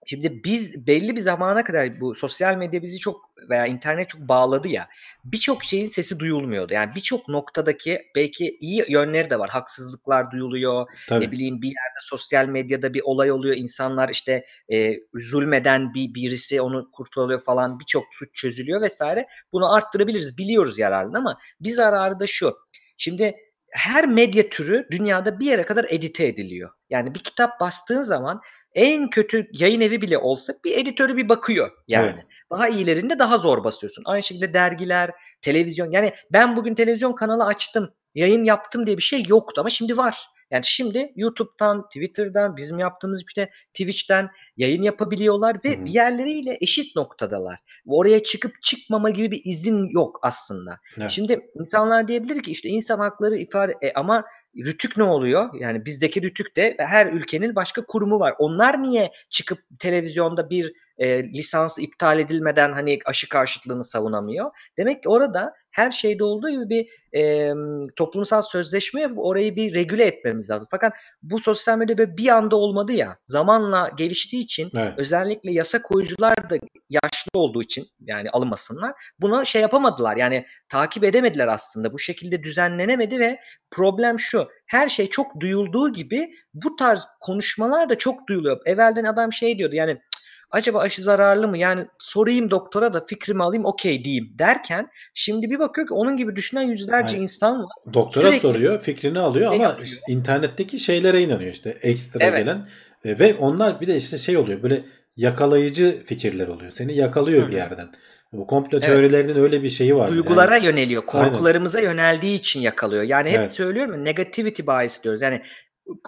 şimdi biz belli bir zamana kadar bu sosyal medya bizi çok veya internet çok bağladı ya. Birçok şeyin sesi duyulmuyordu. Yani birçok noktadaki belki iyi yönleri de var. Haksızlıklar duyuluyor. Tabii. Ne bileyim bir yerde sosyal medyada bir olay oluyor. İnsanlar işte e, zulmeden bir birisi onu kurtarıyor falan. Birçok suç çözülüyor vesaire. Bunu arttırabiliriz. Biliyoruz yararını ama bir zararı da şu. Şimdi her medya türü dünyada bir yere kadar edite ediliyor. Yani bir kitap bastığın zaman en kötü yayın evi bile olsa bir editörü bir bakıyor yani. Evet. Daha iyilerinde daha zor basıyorsun. Aynı şekilde dergiler, televizyon. Yani ben bugün televizyon kanalı açtım, yayın yaptım diye bir şey yoktu ama şimdi var. Yani şimdi YouTube'dan, Twitter'dan, bizim yaptığımız işte Twitch'ten yayın yapabiliyorlar ve Hı hı. diğerleriyle eşit noktadalar. Oraya çıkıp çıkmama gibi bir izin yok aslında. Evet. Şimdi insanlar diyebilir ki işte insan hakları ifade e, ama Rütük ne oluyor? Yani bizdeki Rütük de her ülkenin başka kurumu var. Onlar niye çıkıp televizyonda bir e, lisans iptal edilmeden hani aşı karşıtlığını savunamıyor? Demek ki orada her şeyde olduğu gibi bir e, toplumsal sözleşme orayı bir regüle etmemiz lazım. Fakat bu sosyal medya bir anda olmadı ya. Zamanla geliştiği için Evet. özellikle yasa koyucular da yaşlı olduğu için yani alınmasınlar. Buna şey yapamadılar. Yani takip edemediler aslında. Bu şekilde düzenlenemedi ve problem şu. Her şey çok duyulduğu gibi bu tarz konuşmalar da çok duyuluyor. Evvelden adam şey diyordu yani "Cık, acaba aşı zararlı mı? Yani sorayım doktora da fikrimi alayım okey diyeyim derken şimdi bir bakıyor ki onun gibi düşünen yüzlerce Aynen. insan var. Doktora Sürekli- soruyor, fikrini alıyor ama yapıyor? internetteki şeylere inanıyor işte ekstra Evet. gelen. E, ve onlar bir de işte şey oluyor böyle yakalayıcı fikirler oluyor. Seni yakalıyor Hı bir yerden. Bu komplo Evet. teorilerinin öyle bir şeyi var. Duygulara Yani, yöneliyor. Aynen. Korkularımıza yöneldiği için yakalıyor. Yani hep Evet. söylüyorum ya negativity bias diyoruz. Yani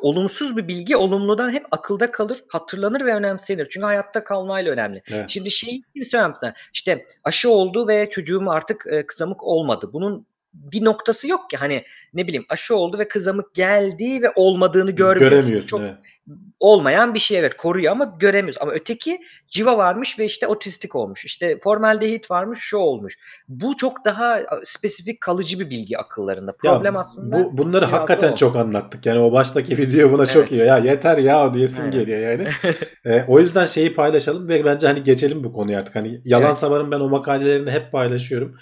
olumsuz bir bilgi olumludan hep akılda kalır, hatırlanır ve önemsenir. Çünkü hayatta kalmayla önemli. Evet. Şimdi şey gibi söyleyeyim sana. İşte aşı oldu ve çocuğum artık e, kızamık olmadı. Bunun bir noktası yok ki hani ne bileyim aşı oldu ve kızamık geldi ve olmadığını görmüyorsun. göremiyorsun. Çok evet. olmayan bir şey evet koruyor ama göremiyoruz. Ama öteki civa varmış ve işte otistik olmuş. İşte formaldehit varmış şu olmuş. Bu çok daha spesifik kalıcı bir bilgi akıllarında. Ya Problem aslında bu, bunları hakikaten o. çok anlattık. Yani o baştaki video buna çok Evet. iyi. Ya yeter ya diyesim Aynen. geliyor yani. E, o yüzden şeyi paylaşalım ve bence hani geçelim bu konuyu artık. Hani Yalan Evet. Savar'ın ben o makalelerini hep paylaşıyorum.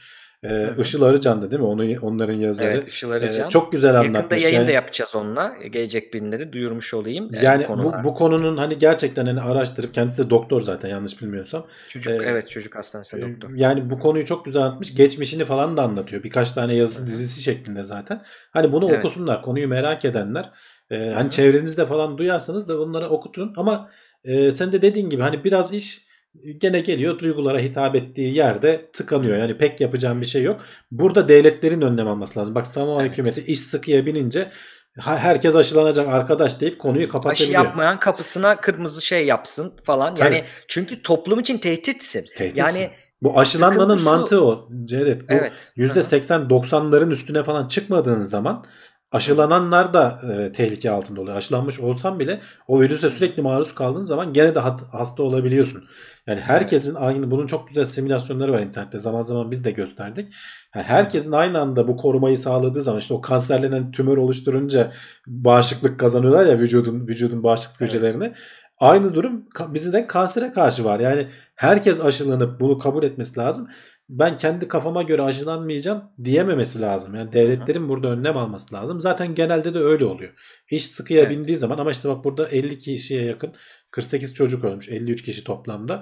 E, hı. Işıl Arıcan'dı değil mi? Onu, onların yazarı. Evet Işıl E, Arıcan. çok güzel Yakında anlatmış. yayın yani. da yapacağız onunla. Gelecek günleri duyurmuş olayım. Yani bu, bu konunun hani gerçekten hani araştırıp kendisi de doktor zaten yanlış bilmiyorsam. çocuk e, evet çocuk hastanesinde Ee, doktor. Yani bu konuyu çok güzel anlatmış. Geçmişini falan da anlatıyor. Birkaç tane yazı Hı hı. dizisi şeklinde zaten. Hani bunu Evet. okusunlar. Konuyu merak edenler. Ee, Hı hani çevrenizde falan duyarsanız da bunları okutun. Ama e, sen de dediğin gibi hani biraz iş gene geliyor duygulara hitap ettiği yerde tıkanıyor. Yani pek yapacağım bir şey yok. Burada devletlerin önlem alması lazım. Bak Samoa Evet. hükümeti iş sıkıya binince herkes aşılanacak arkadaş deyip konuyu Aşı kapatabiliyor. yapmayan kapısına kırmızı şey yapsın falan. Tabii. Yani çünkü toplum için tehditsin. Tehditsin. Yani Bu aşılanmanın mantığı o. Cevdet bu evet. Hı hı. %80-90'ların üstüne falan çıkmadığın zaman aşılananlar da e, tehlike altında oluyor. Aşılanmış olsan bile o virüse sürekli maruz kaldığın zaman gene de hat- hasta olabiliyorsun. Yani herkesin aynı bunun çok güzel simülasyonları var internette. Zaman zaman biz de gösterdik. Yani herkesin aynı anda bu korumayı sağladığı zaman işte o kanserlenen tümör oluşturunca bağışıklık kazanıyorlar ya vücudun vücudun bağışıklık Evet. hücrelerini. Aynı durum ka- bizde kansere karşı var. Yani herkes aşılanıp bunu kabul etmesi lazım. Ben kendi kafama göre aşılanmayacağım diyememesi lazım. Yani devletlerin burada önlem alması lazım. Zaten genelde de öyle oluyor. İş sıkıya Evet. bindiği zaman ama işte bak burada 50 kişiye yakın 48 çocuk ölmüş. 53 kişi toplamda.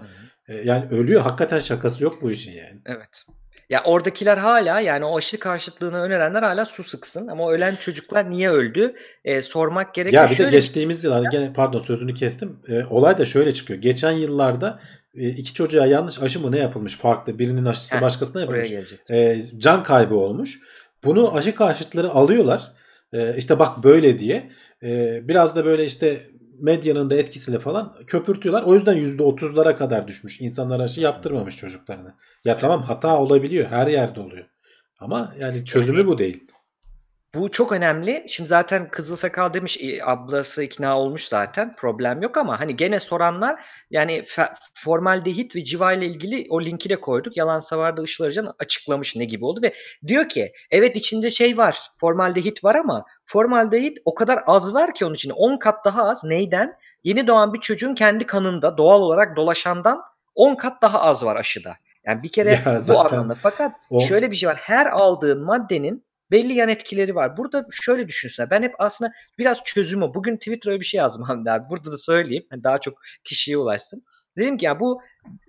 Hı hı. E, Yani ölüyor. Hakikaten şakası yok bu işin yani. Evet. Ya oradakiler hala yani o aşı karşıtlığını önerenler hala su sıksın ama ölen çocuklar niye öldü e, sormak gerekiyor. Ya bir de Şöyle- geçtiğimiz yıl hani gene pardon sözünü kestim. E, olay da şöyle çıkıyor. Geçen yıllarda e, iki çocuğa yanlış aşı mı ne yapılmış farklı. Birinin aşısı Heh, başkasına yapılmış. E, can kaybı olmuş. Bunu aşı karşıtları alıyorlar. E, işte bak böyle diye. E, biraz da böyle işte medyanın da etkisiyle falan köpürtüyorlar. O yüzden %30'lara kadar düşmüş. İnsanlar aşı yaptırmamış çocuklarına. Ya tamam hata olabiliyor. Her yerde oluyor. Ama yani çözümü bu değil. Bu çok önemli. Şimdi zaten Kızıl Sakal demiş e, ablası ikna olmuş zaten. Problem yok ama hani gene soranlar yani formaldehit ve civa ile ilgili o linki de koyduk. Yalan Savar'da Işıl Arıcan açıklamış ne gibi oldu ve diyor ki evet içinde şey var formaldehit var ama formaldehit o kadar az var ki onun içinde 10 kat daha az. Neyden? Yeni doğan bir çocuğun kendi kanında doğal olarak dolaşandan 10 kat daha az var aşıda. Yani bir kere Ya bu anlamda. Fakat o- şöyle bir şey var. Her aldığın maddenin belli yan etkileri var. Burada şöyle düşünsene. Ben hep aslında biraz çözüm o. Bugün Twitter'a bir şey yazdım Hamdi abi. Burada da söyleyeyim. Hani daha çok kişiye ulaşsın. Dedim ki ya bu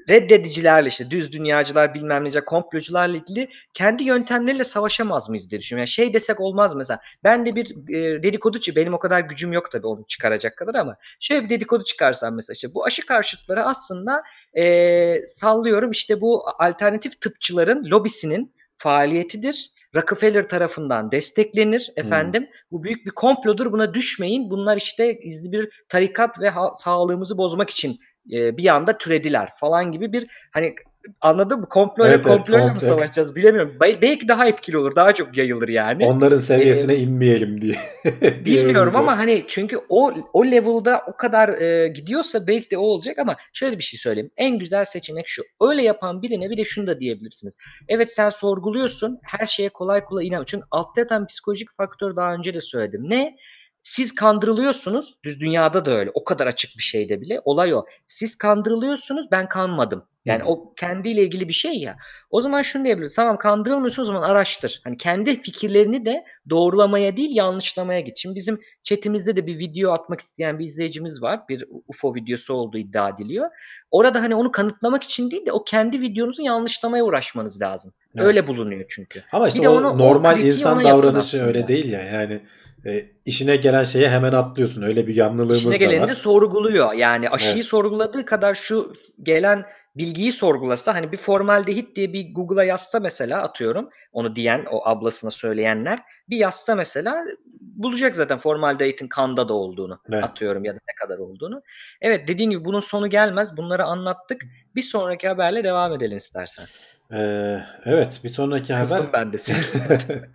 reddedicilerle işte düz dünyacılar bilmem nece komplocularla ilgili kendi yöntemleriyle savaşamaz mıyız diye düşünüyorum. Yani şey desek olmaz mesela. Ben de bir e, dedikoducu benim o kadar gücüm yok tabii onu çıkaracak kadar ama şöyle bir dedikodu çıkarsam mesela işte bu aşı karşıtları aslında e, sallıyorum işte bu alternatif tıpçıların lobisinin faaliyetidir. Rockefeller tarafından desteklenir efendim. Bu büyük bir komplodur. Buna düşmeyin. Bunlar işte izli bir tarikat ve sağlığımızı bozmak için e, bir anda türediler falan gibi bir hani anladın mı? Komployla Evet, evet, komployla mı komplo. savaşacağız bilemiyorum. Bel- belki daha etkili olur. Daha çok yayılır yani. Onların seviyesine inmeyelim diye. Bilmiyorum ama hani çünkü o o level'da o kadar e, gidiyorsa belki de o olacak ama şöyle bir şey söyleyeyim. En güzel seçenek şu. Öyle yapan birine bir de şunu da diyebilirsiniz. Evet sen sorguluyorsun. Her şeye kolay kolay inan. Çünkü altta yatan psikolojik faktör daha önce de söyledim. Ne? Siz kandırılıyorsunuz. Düz dünyada da öyle. O kadar açık bir şeyde bile. Olay o. Siz kandırılıyorsunuz. Ben kanmadım. Yani o kendiyle ilgili bir şey ya. O zaman şunu diyebiliriz. Tamam kandırılmıyorsun o zaman araştır. Hani kendi fikirlerini de doğrulamaya değil yanlışlamaya git. Şimdi bizim chatimizde de bir video atmak isteyen bir izleyicimiz var. Bir UFO videosu olduğu iddia ediliyor. Orada hani onu kanıtlamak için değil de o kendi videonuzu yanlışlamaya uğraşmanız lazım. Evet. Öyle bulunuyor çünkü. Ama işte Bir de o onu- o normal kritiği insan davranışı öyle değil ya. Yani e, işine gelen şeye hemen atlıyorsun. Öyle bir yanlılığımız İşine da geleni var. de sorguluyor. Yani aşıyı Evet. sorguladığı kadar şu gelen bilgiyi sorgulasa hani bir formaldehit diye bir Google'a yazsa mesela atıyorum onu diyen o ablasına söyleyenler bir yazsa mesela bulacak zaten formaldehitin kanda da olduğunu Evet. atıyorum ya da ne kadar olduğunu. Evet dediğin gibi bunun sonu gelmez. Bunları anlattık. Bir sonraki haberle devam edelim istersen. Ee, evet bir sonraki haber. Kızdım ben de.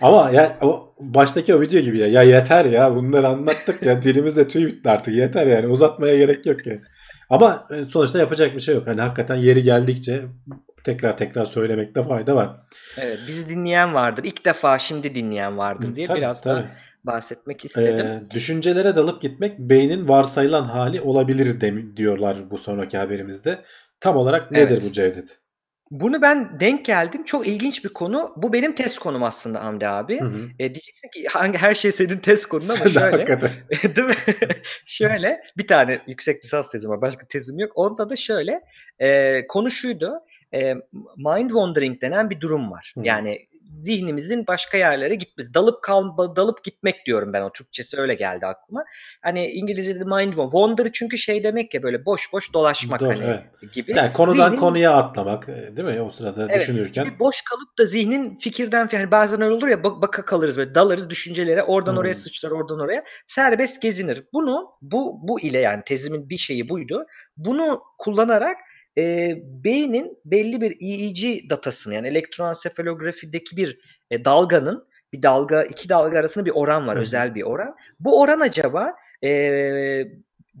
Ama ya o baştaki o video gibi ya. Ya yeter ya bunları anlattık ya. Dilimizde tüy bitti artık. Yeter yani. Uzatmaya gerek yok yani. Ama e, sonuçta yapacak bir şey yok. Hani hakikaten yeri geldikçe tekrar tekrar söylemekte fayda var. evet bizi dinleyen vardır. İlk defa şimdi dinleyen vardır diye Tabii, biraz tabii. da bahsetmek istedim. Ee, düşüncelere dalıp gitmek beynin varsayılan hali olabilir dem- diyorlar bu sonraki haberimizde. Tam olarak nedir Evet. bu Cevdet? Bunu ben denk geldim. Çok ilginç bir konu. Bu benim test konum aslında Hamdi abi. Hı hı. E, diyeceksin ki hangi her şey senin test konun ama Sen şöyle. değil mi? şöyle bir tane yüksek lisans tezim var. Başka tezim yok. Onda da şöyle e, konu şuydu. E, mind wandering denen bir durum var. Hı. Yani zihnimizin başka yerlere gitmesi. Dalıp kal dalıp gitmek diyorum ben o Türkçesi öyle geldi aklıma. Hani İngilizce'de mind wander. Çünkü şey demek ya böyle boş boş dolaşmak Doğru, hani evet. gibi. Yani konudan Zihnin- konuya atlamak e, değil mi? O sırada Evet, düşünürken. boş kalıp da zihnin fikirden yani bazen öyle olur ya bak- baka kalırız böyle dalarız düşüncelere oradan Hmm. oraya sıçrar oradan oraya serbest gezinir. Bunu bu bu ile yani tezimin bir şeyi buydu. Bunu kullanarak e, beynin belli bir EEG datasını yani elektroensefalografideki bir e, dalganın bir dalga iki dalga arasında bir oran var Hı özel bir oran. Bu oran acaba e,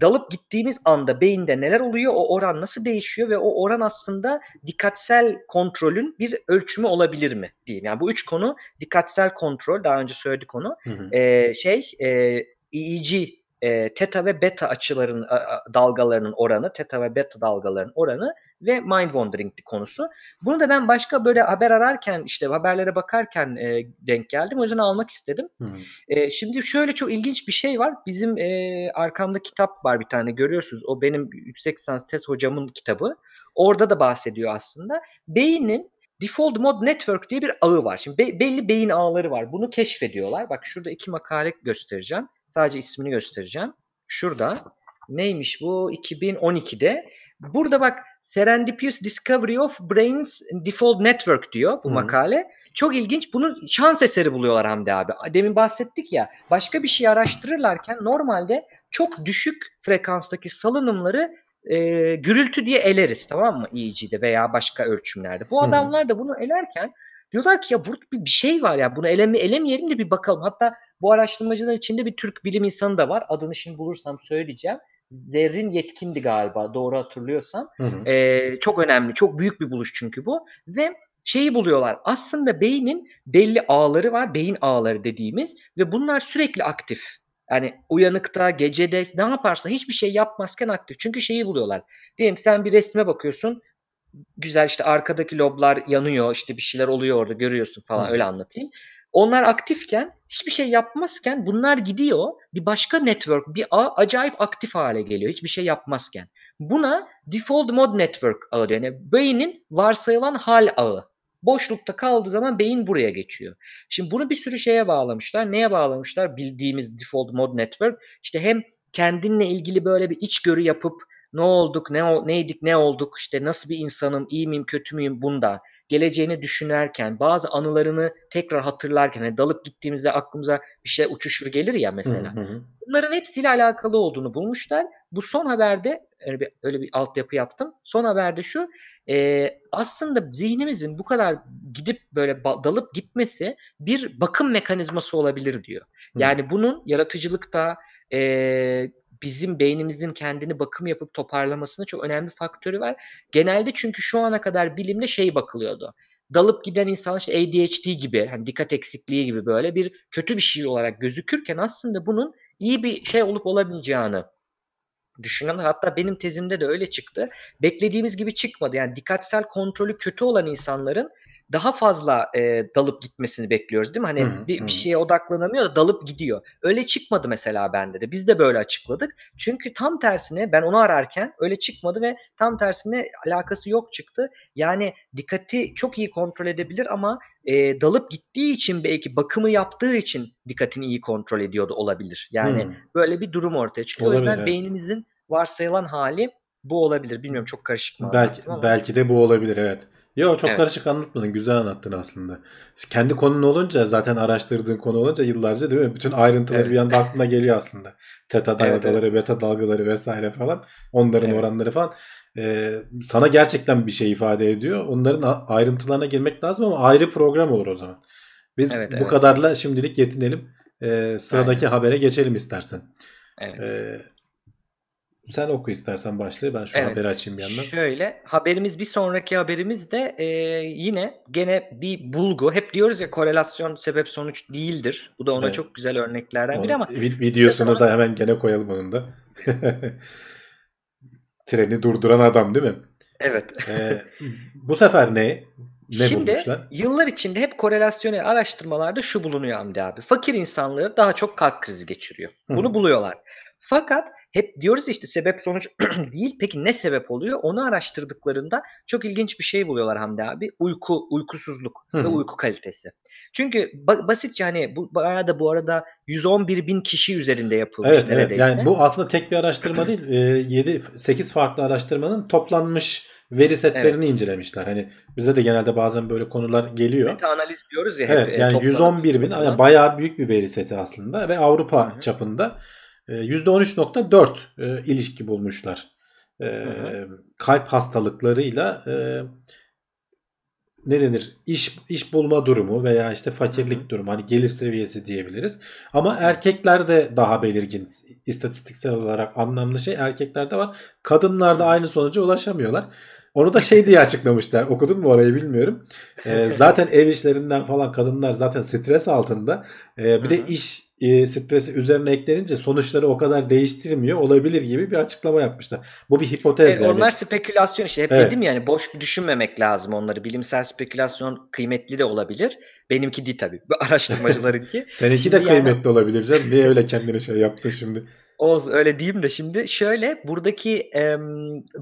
dalıp gittiğimiz anda beyinde neler oluyor? O oran nasıl değişiyor ve o oran aslında dikkatsel kontrolün bir ölçümü olabilir mi diyeyim. Yani bu üç konu dikkatsel kontrol daha önce söyledik onu. Hı hı. Ee, şey e, EEG e, teta ve beta açıların a- dalgalarının oranı, teta ve beta dalgalarının oranı ve mind wandering konusu. Bunu da ben başka böyle haber ararken işte haberlere bakarken e, denk geldim. O yüzden almak istedim. Hı hı. E, şimdi şöyle çok ilginç bir şey var. Bizim e, arkamda kitap var bir tane görüyorsunuz. O benim yüksek lisans tez hocamın kitabı. Orada da bahsediyor aslında. Beynin Default Mode Network diye bir ağı var. Şimdi be- belli beyin ağları var. Bunu keşfediyorlar. Bak şurada iki makale göstereceğim. Sadece ismini göstereceğim. Şurada. Neymiş bu? 2012'de. Burada bak Serendipitous Discovery of Brain's Default Network diyor bu Hı. makale. Çok ilginç. Bunu şans eseri buluyorlar Hamdi abi. Demin bahsettik ya. Başka bir şey araştırırlarken normalde çok düşük frekanstaki salınımları e, gürültü diye eleriz tamam mı EEG'de veya başka ölçümlerde. Bu adamlar da bunu elerken diyorlar ki ya burada bir, bir şey var ya bunu eleme, elemeyelim de bir bakalım. Hatta bu araştırmacılar içinde bir Türk bilim insanı da var. Adını şimdi bulursam söyleyeceğim. Zerrin Yetkindi galiba doğru hatırlıyorsam. Hı hı. Ee, çok önemli, çok büyük bir buluş çünkü bu. Ve şeyi buluyorlar. Aslında beynin belli ağları var, beyin ağları dediğimiz ve bunlar sürekli aktif. Yani uyanıkta, gecede ne yaparsa hiçbir şey yapmazken aktif. Çünkü şeyi buluyorlar. Diyelim ki sen bir resme bakıyorsun. Güzel işte arkadaki loblar yanıyor, işte bir şeyler oluyor orada görüyorsun falan Hı. öyle anlatayım. Onlar aktifken hiçbir şey yapmazken bunlar gidiyor. Bir başka network, bir ağ acayip aktif hale geliyor hiçbir şey yapmazken. Buna default mode network ağı diyor. Yani beynin varsayılan hal ağı. Boşlukta kaldığı zaman beyin buraya geçiyor. Şimdi bunu bir sürü şeye bağlamışlar. Neye bağlamışlar? Bildiğimiz default mode network. İşte hem kendinle ilgili böyle bir içgörü yapıp ne olduk, ne ol- neydik, ne olduk, işte nasıl bir insanım, iyi miyim, kötü müyüm bunda. Geleceğini düşünürken, bazı anılarını tekrar hatırlarken, hani dalıp gittiğimizde aklımıza bir şey uçuşur gelir ya mesela. Hı hı. Bunların hepsiyle alakalı olduğunu bulmuşlar. Bu son haberde öyle bir, öyle bir altyapı yaptım. Son haberde şu e, aslında zihnimizin bu kadar gidip böyle dalıp gitmesi bir bakım mekanizması olabilir diyor. Hı. Yani bunun yaratıcılıkta e, bizim beynimizin kendini bakım yapıp toparlamasında çok önemli faktörü var. Genelde çünkü şu ana kadar bilimde şey bakılıyordu. Dalıp giden insan işte ADHD gibi, hani dikkat eksikliği gibi böyle bir kötü bir şey olarak gözükürken aslında bunun iyi bir şey olup olamayacağını düşünüyorlar. Hatta benim tezimde de öyle çıktı. Beklediğimiz gibi çıkmadı. Yani dikkatsel kontrolü kötü olan insanların daha fazla e, dalıp gitmesini bekliyoruz değil mi? Hani hı, bir, hı. bir şeye odaklanamıyor da dalıp gidiyor. Öyle çıkmadı mesela bende de. Biz de böyle açıkladık. Çünkü tam tersine ben onu ararken öyle çıkmadı ve tam tersine alakası yok çıktı. Yani dikkati çok iyi kontrol edebilir ama e, dalıp gittiği için belki bakımı yaptığı için dikkatini iyi kontrol ediyordu olabilir. Yani Hı. böyle bir durum ortaya çıkıyor. o yüzden beynimizin varsayılan hali bu olabilir. Bilmiyorum çok karışık mı Belki ama. belki de bu olabilir evet. Yo çok Evet. karışık anlatmadın. Güzel anlattın aslında. Kendi konun olunca zaten araştırdığın konu olunca yıllarca değil mi? Bütün ayrıntıları Evet. bir anda aklına geliyor aslında. Teta Evet, dalgaları, beta dalgaları vesaire falan. Onların Evet. oranları falan. Ee, sana gerçekten bir şey ifade ediyor. Onların ayrıntılarına girmek lazım ama ayrı program olur o zaman. Biz Evet, bu evet. kadarla şimdilik yetinelim. Ee, sıradaki habere geçelim istersen. Evet. Ee, sen oku istersen başla. Ben şu Evet. haberi açayım bir yandan. Şöyle haberimiz bir sonraki haberimiz de e, yine gene bir bulgu. Hep diyoruz ya korelasyon sebep sonuç değildir. Bu da ona Evet. çok güzel örneklerden biri ama vi- videosunu da hemen gene koyalım onun da. Treni durduran adam değil mi? evet. Ee, bu sefer ne? Ne Şimdi bulmuşlar? yıllar içinde hep korelasyonel araştırmalarda şu bulunuyor Hamdi abi. Fakir insanları daha çok kalp krizi geçiriyor. Hı. Bunu buluyorlar. Fakat hep diyoruz işte sebep sonuç değil. Peki ne sebep oluyor? Onu araştırdıklarında çok ilginç bir şey buluyorlar Hamdi abi. Uyku, uykusuzluk ve uyku kalitesi. Çünkü ba- basitçe hani bu bayağı da bu arada 111 bin kişi üzerinde yapılmış Evet evet. neredeyse. Yani bu aslında tek bir araştırma değil. 7 8 farklı araştırmanın toplanmış veri setlerini incelemişler. Hani bize de genelde bazen böyle konular geliyor. Meta analiz diyoruz ya hep. Evet e, yani toplanıp 111 bin yani bayağı büyük bir veri seti aslında ve Avrupa Hı hı. çapında e, %13.4 e, ilişki bulmuşlar. E, hı. kalp hastalıklarıyla e, ne denir iş iş bulma durumu veya işte fakirlik Hı hı. durumu hani gelir seviyesi diyebiliriz. Ama erkeklerde daha belirgin istatistiksel olarak anlamlı şey erkeklerde var. Kadınlarda aynı sonuca ulaşamıyorlar. Onu da şey diye açıklamışlar. Okudun mu orayı bilmiyorum. Ee, zaten ev işlerinden falan kadınlar zaten stres altında. Ee, bir de iş e, stresi üzerine eklenince sonuçları o kadar değiştirmiyor olabilir gibi bir açıklama yapmışlar. Bu bir hipotez Evet, yani. onlar spekülasyon işte hep Evet. dedim yani boş düşünmemek lazım onları. Bilimsel spekülasyon kıymetli de olabilir. Benimki değil tabii. Bu Araştırmacılarınki. Seninki Şimdi de yani- kıymetli olabilir canım. Niye öyle kendine şey yaptın şimdi? Oğuz öyle diyeyim de şimdi şöyle buradaki em,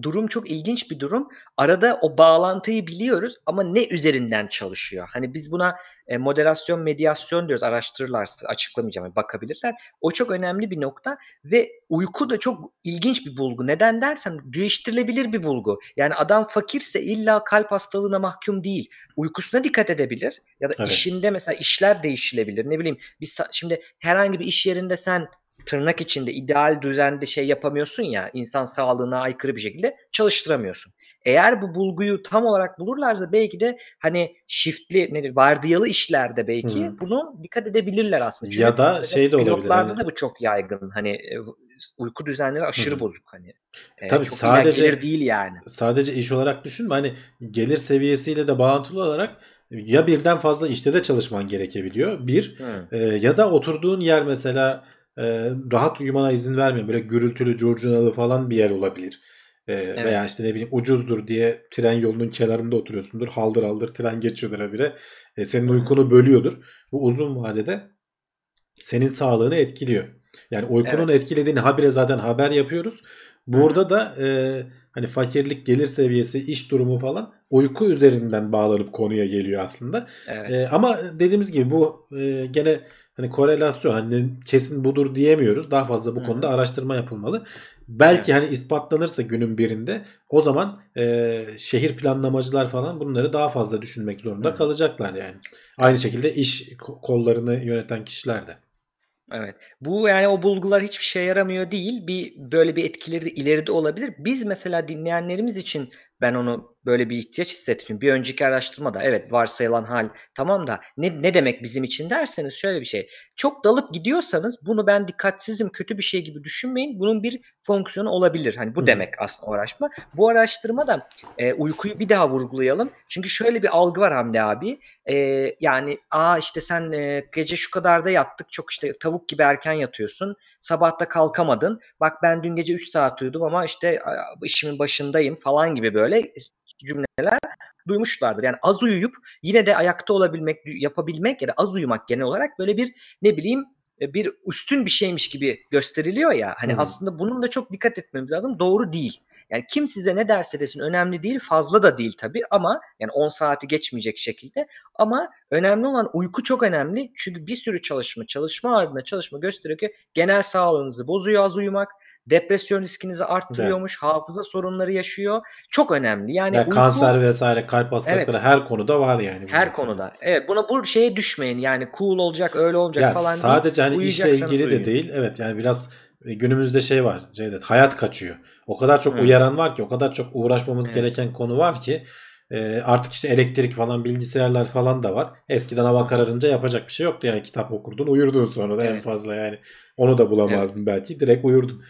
durum çok ilginç bir durum. Arada o bağlantıyı biliyoruz ama ne üzerinden çalışıyor? Hani biz buna e, moderasyon, medyasyon diyoruz. Araştırırlarsa açıklamayacağım. yani bakabilirler. O çok önemli bir nokta ve uyku da çok ilginç bir bulgu. Neden dersen değiştirilebilir bir bulgu. Yani adam fakirse illa kalp hastalığına mahkum değil. Uykusuna dikkat edebilir ya da Evet. işinde mesela işler değişilebilir. Ne bileyim biz şimdi herhangi bir iş yerinde sen tırnak içinde ideal düzende şey yapamıyorsun ya insan sağlığına aykırı bir şekilde çalıştıramıyorsun. Eğer bu bulguyu tam olarak bulurlarsa belki de hani shiftli nedir vardiyalı işlerde belki Hı. bunu dikkat edebilirler aslında. Ya da şey de olabilir, Pilotlarda hani- da bu çok yaygın. Hani e, uyku düzenleri aşırı Hı. bozuk hani. E, Tabii çok sadece- değil yani. sadece iş olarak düşünme hani gelir seviyesiyle de bağlantılı olarak ya birden fazla işte de çalışman gerekebiliyor. Bir Hı. e, ya da oturduğun yer mesela e, rahat uyumana izin vermiyor. Böyle gürültülü, curcunalı falan bir yer olabilir. E, Veya işte ne bileyim ucuzdur diye tren yolunun kenarında oturuyorsundur. Haldır haldır tren geçiyordur habire. E, senin uykunu bölüyordur. Bu uzun vadede senin sağlığını etkiliyor. Yani uykunun etkilediğini habire zaten haber yapıyoruz. Burada da e, hani fakirlik, gelir seviyesi, iş durumu falan uyku üzerinden bağlanıp konuya geliyor aslında. Evet. E, ama dediğimiz gibi bu e, gene hani korelasyon hani kesin budur diyemiyoruz. Daha fazla bu Hı. konuda araştırma yapılmalı. Belki hani ispatlanırsa günün birinde o zaman e, şehir planlamacılar falan bunları daha fazla düşünmek zorunda Hı. kalacaklar yani. Aynı şekilde iş ko- kollarını yöneten kişiler de. Evet. Bu yani o bulgular hiçbir şey yaramıyor değil. Bir böyle bir etkileri de ileride olabilir. Biz mesela dinleyenlerimiz için ben onu böyle bir ihtiyaç hissettim. Bir önceki araştırmada evet varsayılan hal tamam da ne, ne demek bizim için derseniz şöyle bir şey. Çok dalıp gidiyorsanız bunu ben dikkatsizim kötü bir şey gibi düşünmeyin. Bunun bir fonksiyonu olabilir. Hani bu Hı. demek aslında araştırma. Bu araştırmada e, uykuyu bir daha vurgulayalım. Çünkü şöyle bir algı var Hamdi abi. E, yani aa işte sen e, gece şu kadarda yattık çok işte tavuk gibi erken yatıyorsun. Sabahta kalkamadın. Bak ben dün gece 3 saat uyudum ama işte işimin başındayım falan gibi böyle cümleler duymuşlardır. Yani az uyuyup yine de ayakta olabilmek, yapabilmek ya da az uyumak genel olarak böyle bir ne bileyim e, bir üstün bir şeymiş gibi gösteriliyor ya. Hani Hı. aslında bunun da çok dikkat etmemiz lazım. Doğru değil. Yani kim size ne derse desin önemli değil. Fazla da değil tabii ama yani 10 saati geçmeyecek şekilde. Ama önemli olan uyku çok önemli. Çünkü bir sürü çalışma, çalışma ardına çalışma gösteriyor ki genel sağlığınızı bozuyor az uyumak. Depresyon riskinizi arttırıyormuş. Hafıza sorunları yaşıyor. Çok önemli. Yani Yani uyku- kanser vesaire kalp hastalıkları Evet. her konuda var yani. her konuda. Evet buna bu şeye düşmeyin. Yani cool olacak, öyle olacak Ya falan sadece değil. hani işle ilgili de uyuyun. değil. Evet yani biraz e, günümüzde şey var Cevdet. Hayat kaçıyor. O kadar çok Hı. uyaran var ki, o kadar çok uğraşmamız Evet. gereken konu var ki e, artık işte elektrik falan bilgisayarlar falan da var. Eskiden hava kararınca yapacak bir şey yoktu. Yani kitap okurdun uyurdun sonra da en Evet. fazla yani. Onu da bulamazdın belki. Direkt uyurdun.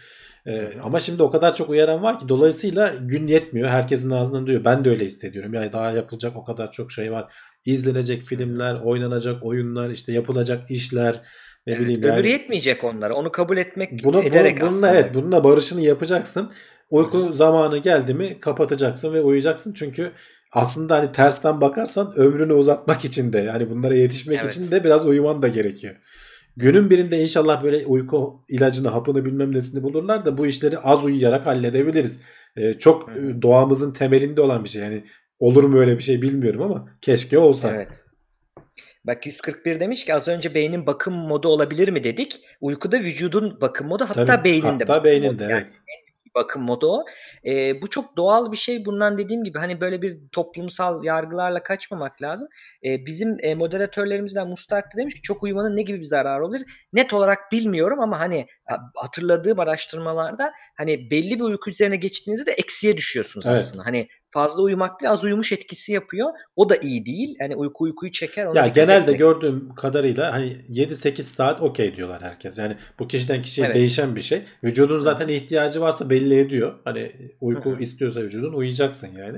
E, ama şimdi o kadar çok uyaran var ki dolayısıyla gün yetmiyor. Herkesin ağzından duyuyor. Ben de öyle hissediyorum. Yani daha yapılacak o kadar çok şey var. İzlenecek filmler, oynanacak oyunlar, işte yapılacak işler, ne Evet, bileyim Öbürü yani. yetmeyecek onlara. Onu kabul etmek Bunu, ederek bunu, bununla aslında. evet bununla barışını yapacaksın. Uyku zamanı geldi mi kapatacaksın ve uyuyacaksın. Çünkü aslında hani tersten bakarsan ömrünü uzatmak için de yani bunlara yetişmek Evet. için de biraz uyuman da gerekiyor. Günün birinde inşallah böyle uyku ilacını, hapını bilmem nesini bulurlar da bu işleri az uyuyarak halledebiliriz. Ee, çok Hı hı. e, doğamızın temelinde olan bir şey. Yani olur mu öyle bir şey bilmiyorum ama keşke olsa. Evet. Bak 141 demiş ki az önce beynin bakım modu olabilir mi dedik. Uykuda vücudun bakım modu hatta Tabii, beyninde. Hatta bakım beyninde modu. Yani evet. Bakım modu o. Ee, bu çok doğal bir şey. Bundan dediğim gibi hani böyle bir toplumsal yargılarla kaçmamak lazım. Ee, bizim e, moderatörlerimizden Mustak da demiş ki çok uyumanın ne gibi bir zararı olabilir? Net olarak bilmiyorum ama hani ha- hatırladığım araştırmalarda hani belli bir uyku üzerine geçtiğinizde de eksiye düşüyorsunuz Evet. aslında. Hani fazla uyumak bile az uyumuş etkisi yapıyor. O da iyi değil. Hani uyku uykuyu çeker. Ya genelde etmek- gördüğüm kadarıyla hani 7-8 saat okey diyorlar herkes. Yani bu kişiden kişiye Evet. değişen bir şey. Vücudun zaten ihtiyacı varsa belli ediyor. Hani uyku istiyorsa vücudun uyuyacaksın yani.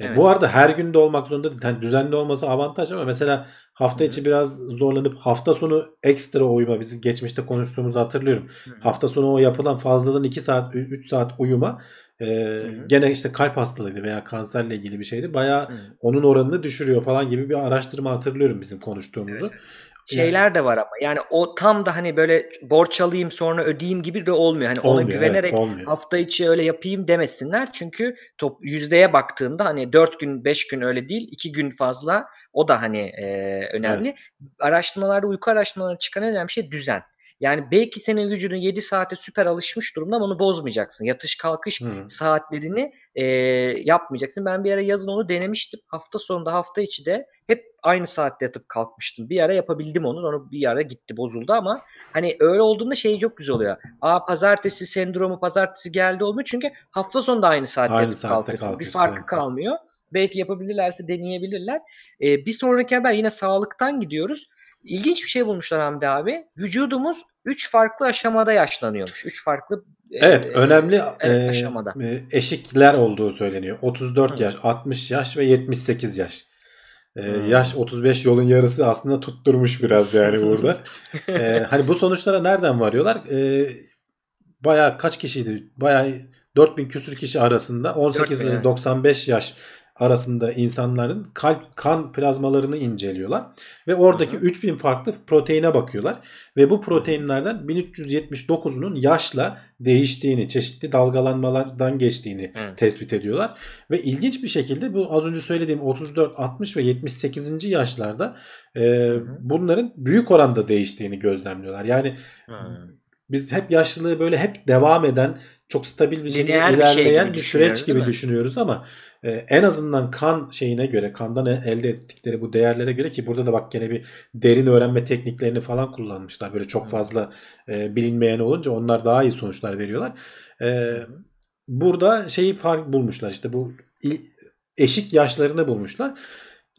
E, Evet. Bu arada her günde olmak zorunda değil. Yani düzenli olması avantaj ama mesela hafta içi biraz zorlanıp hafta sonu ekstra uyuma biz geçmişte konuştuğumuzu hatırlıyorum. Hı. Hafta sonu o yapılan fazladan 2 saat 3 saat uyuma e, hı. gene işte kalp hastalığıydı veya kanserle ilgili bir şeydi. Bayağı Hı. onun oranını düşürüyor falan gibi bir araştırma hatırlıyorum bizim konuştuğumuzu. şeyler de var ama yani o tam da hani böyle borç alayım sonra ödeyeyim gibi de olmuyor. Hani ona Olmuyor, evet, güvenerek olmuyor. hafta içi öyle yapayım demesinler. Çünkü top yüzdeye baktığında hani 4 gün 5 gün öyle değil 2 gün fazla o da hani e, önemli. Araştırmalarda uyku araştırmalarında çıkan önemli şey düzen. Yani belki senin vücudun 7 saate süper alışmış durumda ama onu bozmayacaksın. Yatış kalkış Hı. saatlerini e, yapmayacaksın. Ben bir ara yazın onu denemiştim. Hafta sonunda hafta içi de hep aynı saatte yatıp kalkmıştım. Bir ara yapabildim onu. Sonra bir ara gitti bozuldu ama hani öyle olduğunda şey çok güzel oluyor. Aa pazartesi sendromu pazartesi geldi olmuyor. Çünkü hafta sonu da aynı saatte Aynı yatıp saatte kalkıyorsun. Bir kalkıyorsun, farkı evet. kalmıyor. Belki yapabilirlerse deneyebilirler. Ee, bir sonraki haber yine sağlıktan gidiyoruz. İlginç bir şey bulmuşlar Hamdi abi. Vücudumuz 3 farklı aşamada yaşlanıyormuş. 3 farklı Evet e, önemli e, aşamada. e, eşikler olduğu söyleniyor. 34 Hı. yaş, 60 yaş ve 78 yaş. E, Hmm. Yaş 35 yolun yarısı aslında tutturmuş biraz yani burada. E, hani bu sonuçlara nereden varıyorlar? E, bayağı kaç kişiydi? Bayağı 4000 küsür kişi arasında 18 ile evet. 95 yaş arasında insanların kalp kan plazmalarını inceliyorlar ve oradaki Hı hı. 3000 farklı proteine bakıyorlar ve bu proteinlerden 1379'unun yaşla değiştiğini, çeşitli dalgalanmalardan geçtiğini Hı. tespit ediyorlar ve ilginç bir şekilde bu az önce söylediğim 34, 60 ve 78. yaşlarda e, hı. bunların büyük oranda değiştiğini gözlemliyorlar. Yani Hmm. biz hep yaşlılığı böyle hep devam eden çok stabil bir şekilde bir şey ilerleyen bir, düşünüyoruz, süreç değil gibi düşünüyoruz ama e, en azından kan şeyine göre kandan e- elde ettikleri bu değerlere göre ki burada da bak gene bir derin öğrenme tekniklerini falan kullanmışlar. Böyle çok fazla e, bilinmeyen olunca onlar daha iyi sonuçlar veriyorlar. E, burada şeyi fark bulmuşlar işte bu eşik yaşlarını bulmuşlar.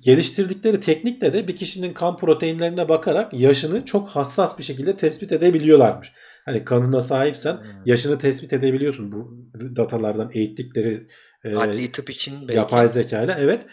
Geliştirdikleri teknikle de bir kişinin kan proteinlerine bakarak yaşını çok hassas bir şekilde tespit edebiliyorlarmış. Hani kanına sahipsen Hmm. yaşını tespit edebiliyorsun bu datalardan eğittikleri e, Adli tıp için belki. yapay zekayla. Evet.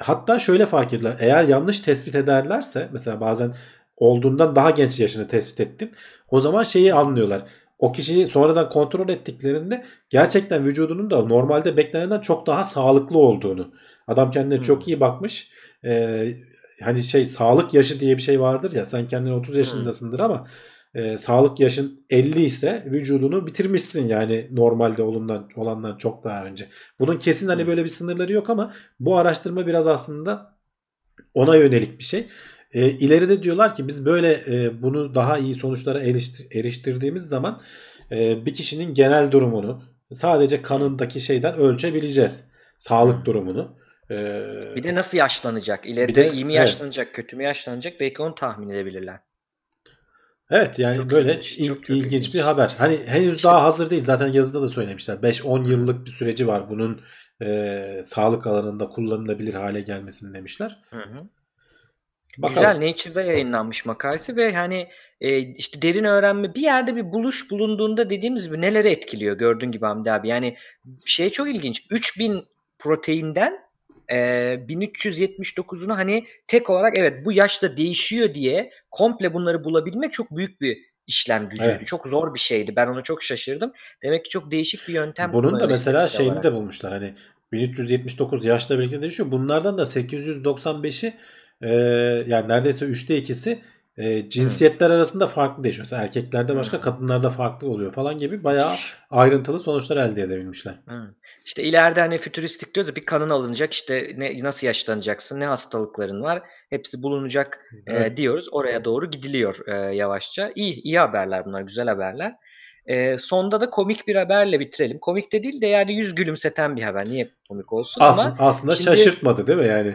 Hatta şöyle fark ediyorlar. Eğer yanlış tespit ederlerse mesela bazen olduğundan daha genç yaşını tespit ettin. O zaman şeyi anlıyorlar. O kişiyi sonradan kontrol ettiklerinde gerçekten vücudunun da normalde beklenenden çok daha sağlıklı olduğunu. Adam kendine Hmm. çok iyi bakmış. Ee, hani şey sağlık yaşı diye bir şey vardır ya sen kendin 30 yaşındasındır ama e, sağlık yaşın 50 ise vücudunu bitirmişsin yani normalde olandan, olandan çok daha önce. Bunun kesin hani böyle bir sınırları yok ama bu araştırma biraz aslında ona yönelik bir şey. E, ileride diyorlar ki biz böyle e, bunu daha iyi sonuçlara eriştir- eriştirdiğimiz zaman e, bir kişinin genel durumunu sadece kanındaki şeyden ölçebileceğiz. Sağlık durumunu. E, Bir de nasıl yaşlanacak? İleride de- iyi mi evet. yaşlanacak, kötü mü yaşlanacak? Belki onu tahmin edebilirler. Evet yani Çok böyle ilginç, il- çok çok ilginç ilginç. bir haber. Hani henüz İşte- daha hazır değil. Zaten yazıda da söylemişler. 5-10 yıllık bir süreci var bunun e, sağlık alanında kullanılabilir hale gelmesini demişler. Hı hı. Bakalım. Güzel Nature'da yayınlanmış makalesi ve hani e, işte derin öğrenme bir yerde bir buluş bulunduğunda dediğimiz gibi neleri etkiliyor gördüğün gibi Hamdi abi. Yani şey çok ilginç 3000 proteinden e, 1379'unu hani tek olarak evet bu yaşta değişiyor diye komple bunları bulabilmek çok büyük bir işlem gücüydü. Evet. Çok zor bir şeydi. Ben ona çok şaşırdım. Demek ki çok değişik bir yöntem Bunun da mesela şeyini olarak. de bulmuşlar. Hani 1379 yaşla birlikte değişiyor. Bunlardan da 895'i e, yani neredeyse 3'te 2'si e, cinsiyetler arasında farklı değişiyor. Mesela erkeklerde başka, Hı. kadınlarda farklı oluyor falan gibi bayağı ayrıntılı sonuçlar elde edebilmişler. Hı. İşte ileride hani fütüristik diyoruz ya bir kanın alınacak işte ne nasıl yaşlanacaksın ne hastalıkların var hepsi bulunacak e, Evet. diyoruz oraya doğru gidiliyor e, yavaşça iyi iyi haberler bunlar güzel haberler. E, sonda da komik bir haberle bitirelim. Komik de değil de yani yüz gülümseten bir haber. Niye komik olsun Aslında, ama aslında şimdi- şaşırtmadı değil mi yani?